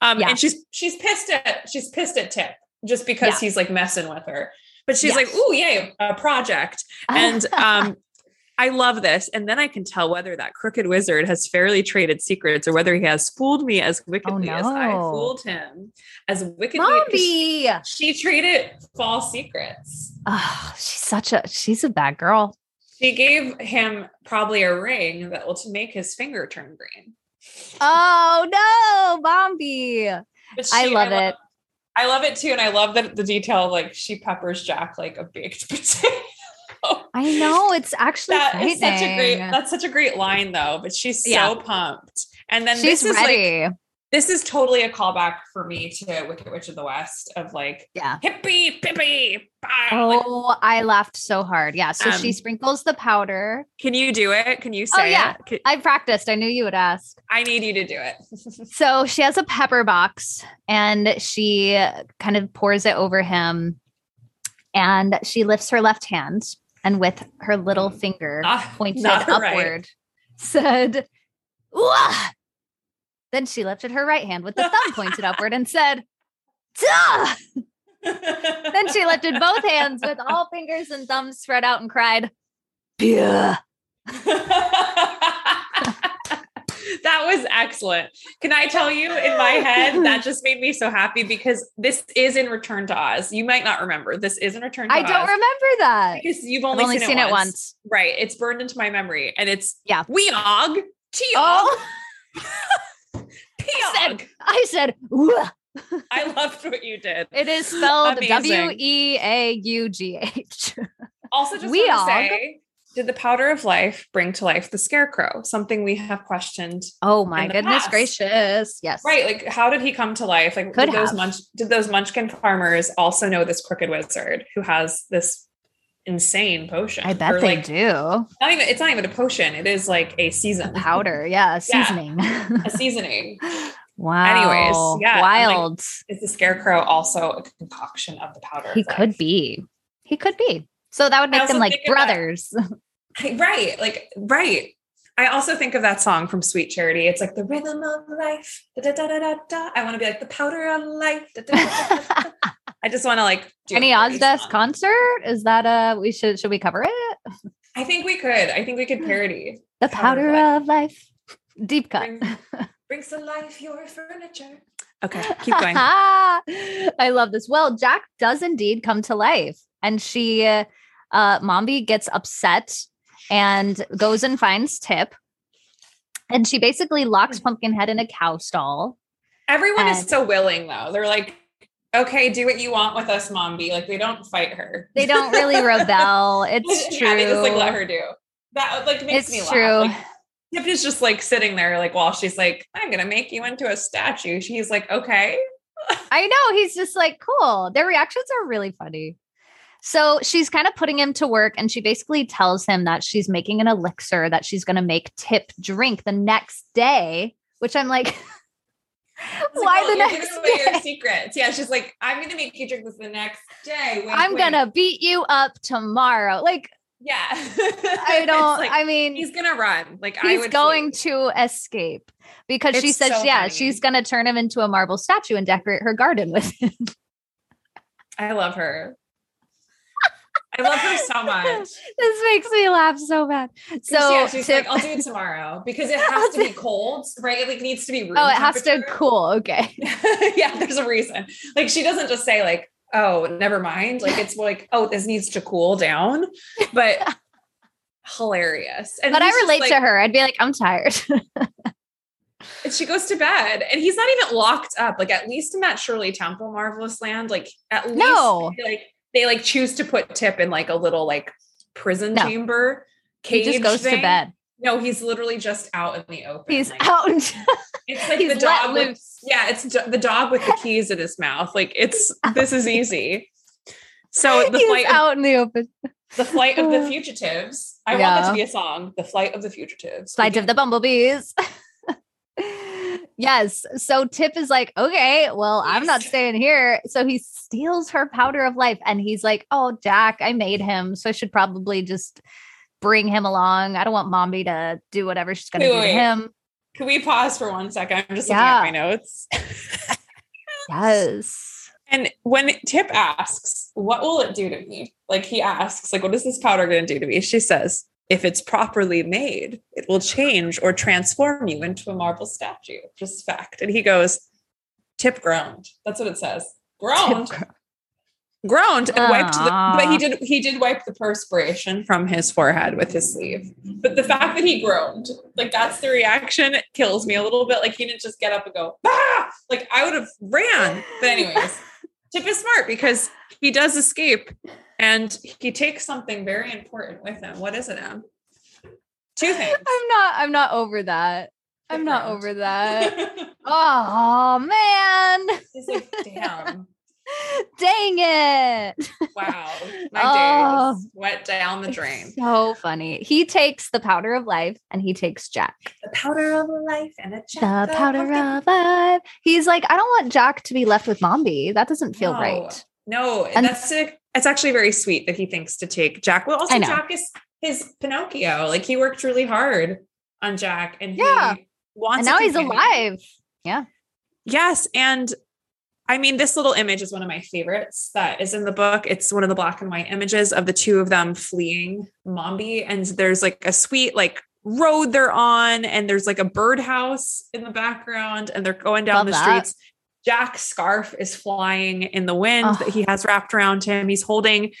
um, Yeah. and she's she's pissed at she's pissed at Tip just because Yeah. he's like messing with her. But she's like, "Oh yay, a project!" And um, I love this. And then I can tell whether that crooked wizard has fairly traded secrets or whether he has fooled me as wickedly as I fooled him. As wickedly, Mombi. she traded false secrets. Oh, she's such a she's a bad girl. She gave him probably a ring that will make his finger turn green. Oh no, Mombi. I love it. I love it too, and I love that the detail like she peppers Jack like a baked potato. I know it's actually That is such a great. That's such a great line though. But she's so Yeah. pumped, and then She's this is like ready. This is totally a callback for me to Wicked Witch of the West of like yeah. hippie pippy. bah, like, Oh, I laughed so hard. Yeah. So she Um, sprinkles the powder. can you do it? Can you say Oh, yeah. it? Can- I practiced. I knew you would ask. I need you to do it. So she has a pepper box and she kind of pours it over him. And she lifts her left hand and with her little finger Not- pointed not right. upward said, "Wah!" Then she lifted her right hand with the thumb pointed upward and said, Duh! Then she lifted both hands with all fingers and thumbs spread out and cried, Beer. that was excellent. Can I tell you in my head that just made me so happy because this is in Return to Oz. You might not remember. This is in Return to I Oz. I don't remember that. because you've only, only seen, seen it, it once. once. Right. It's burned into my memory. And it's Yeah. Weaugh, Teaugh, Oh, Peaugh. I said, "Wah." I loved what you did. it is spelled W E A U G H. Also, just Weaugh. want to say, did the powder of life bring to life the scarecrow? Something we have questioned Oh my goodness past. gracious. Yes. Right. Like, how did he come to life? Like, Could did those munch did those munchkin farmers also know this crooked wizard who has this insane potion? I bet Or, they like, do. Not even it's not even a potion. It is like a season. Powder. Yeah. Seasoning. A seasoning. wow. Anyways, yeah, I'm like- Wild. Is the scarecrow also a concoction of the powder? he could be. He could be. So that would make them like think of that- brothers. Right. Like, right. I also think of that song from Sweet Charity. It's like the rhythm of life. Da, da, da, da, da, da. I want to be like the powder of life. Da, da, da. I just want to like do Any Ozdesk song. concert? Is that a we should should we cover it? I think we could. I think we could parody. The Powder of life. Deep cut. Bring, brings to life your furniture. Okay, keep going. I love this. Well, Jack does indeed come to life, and she, uh, uh, Mombi gets upset and goes and finds Tip, and she basically locks Pumpkinhead in a cow stall, Everyone And- is so willing though. They're like, okay, do what you want with us, Mombi. Like they don't fight her. They don't really rebel. It's true. they just like let her do. That like makes It's me laugh. true. Like, Tip is just like sitting there, like while she's like, "I'm gonna make you into a statue." She's like, "Okay." I know. He's just like, cool. Their reactions are really funny. So she's kind of putting him to work and she basically tells him that she's making an elixir that she's going to make Tip drink the next day, which I'm like, It's like, why "Oh, the next away your secrets. Yeah, she's like, "I'm gonna make you drink this the next day." Wink, I'm wink." going to beat you up tomorrow. Like, Yeah, I don't, like, I mean, he's gonna run. Like I he's would going flee. to escape because she says, so yeah, funny. she's going to turn him into a marble statue and decorate her garden with him. I love her. I love her so much. this makes me laugh so bad. So, yeah, she's Tip- like, I'll do it tomorrow because it has to be cold, right? It like needs to be room oh, it has to cool. Okay. yeah, there's a reason. Like she doesn't just say like, "Oh, never mind." Like it's like, "Oh, this needs to cool down," but hilarious. And but I relate like- to her. I'd be like, I'm tired. And she goes to bed, and he's not even locked up. Like at least in that Shirley Temple Marvelous Land, like at least No. like they like choose to put Tip in like a little like prison No. chamber. he just cage goes to bed. No, he's literally just out in the open. He's like, out. It's like the dog with yeah, it's do- the dog with the keys in his mouth. Like it's this is easy. So the He's flight of, out in the open. the flight of the fugitives. I want that to be a song. The flight of the fugitives. Flight We of the bumblebees. Yes. So Tip is like, okay, well, I'm not staying here. So he steals her powder of life and he's like, oh, Jack, I made him. So I should probably just bring him along. I don't want Mombi to do whatever she's going to Wait, do to him. Can we pause for one second? I'm just Yeah. looking at my notes. Yes. And when Tip asks, what will it do to me? Like he asks, like, what is this powder going to do to me? She says, if it's properly made, it will change or transform you into a marble statue. Just fact. And he goes, Tip groaned. That's what it says. Groaned. Tip groaned and wiped the but he did he did wipe the perspiration from his forehead with his sleeve. But the fact that he groaned, like that's the reaction, it kills me a little bit. Like he didn't just get up and go, ah! Like I would have ran. But anyways, Tip is smart because he does escape and he takes something very important with him. What is it, Em? Two things. I'm not I'm not over that. I'm not over that. Oh man. He's like, damn. Dang it. Wow. My Oh. day just went down the drain. So funny. He takes the powder of life and he takes Jack. The powder of life and a Jack. The powder of life. He's like, I don't want Jack to be left with Mombi. That doesn't feel No. right. No, And- that's a, it's actually very sweet that he thinks to take Jack. Well, also Jack is his Pinocchio. Like he worked really hard on Jack, and he Yeah. wants. And now he's alive. Yeah. Yes, and I mean, this little image is one of my favorites that is in the book. It's one of the black and white images of the two of them fleeing Mombi, and there's like a sweet like road they're on, and there's like a birdhouse in the background, and they're going down Love the that. streets. Jack's scarf is flying in the wind Ugh. that he has wrapped around him. He's holding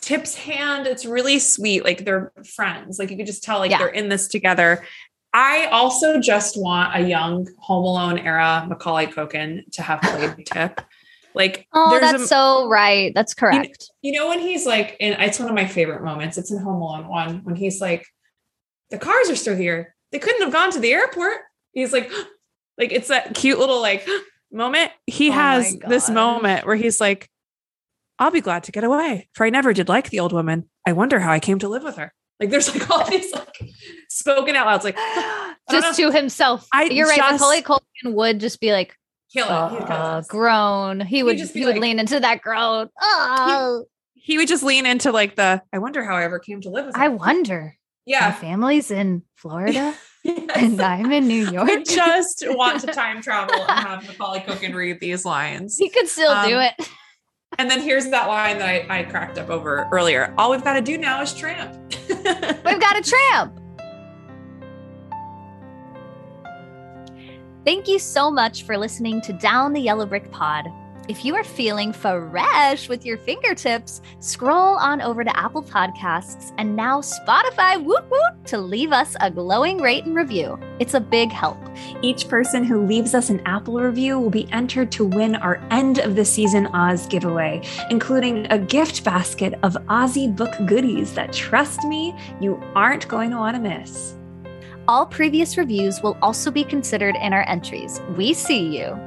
Tip's hand. It's really sweet. Like they're friends. Like you could just tell, like Yeah. they're in this together. I also just want a young Home Alone era Macaulay Culkin to have played Tip. Like, Oh, that's a, so right. That's correct. you know when he's like, and it's one of my favorite moments. It's in Home Alone one when he's like, the cars are still here. They couldn't have gone to the airport. He's like, like it's that cute little like moment. He Oh has this moment where he's like, I'll be glad to get away, for I never did like the old woman. I wonder how I came to live with her. Like there's like all these like spoken out loud. It's like just to himself. I You're right. just- Macaulay Culkin would just be like, kill it. He, uh, groan. He would just he would like- lean into that groan. Oh, he would just lean into like the I wonder how I ever came to live with her. I wonder. My yeah. family's in Florida Yes. and I'm in New York. I just want to time travel and have Macaulay Culkin read these lines. he could still do Um, it. And then here's that line that I, I cracked up over earlier. All we've got to do now is tramp. We've got a tramp. Thank you so much for listening to Down the Yellow Brick Pod. If you are feeling fresh with your fingertips, scroll on over to Apple Podcasts and now Spotify woot woot to leave us a glowing rate and review. It's a big help. Each person who leaves us an Apple review will be entered to win our end of the season Oz giveaway, including a gift basket of Ozzy book goodies that, trust me, you aren't going to want to miss. All previous reviews will also be considered in our entries. We see you.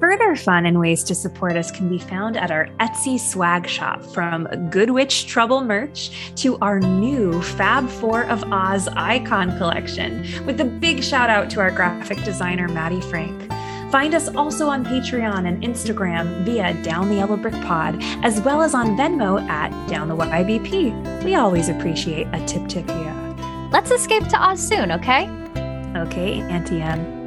Further fun and ways to support us can be found at our Etsy swag shop from Good Witch Trouble merch to our new Fab Four of Oz icon collection, with a big shout out to our graphic designer, Maddie Frank. Find us also on Patreon and Instagram via Down the Yellow Brick Pod, as well as on Venmo at Down the YBP. We always appreciate a tip tip here. Let's escape to Oz soon, okay? Okay, Auntie M.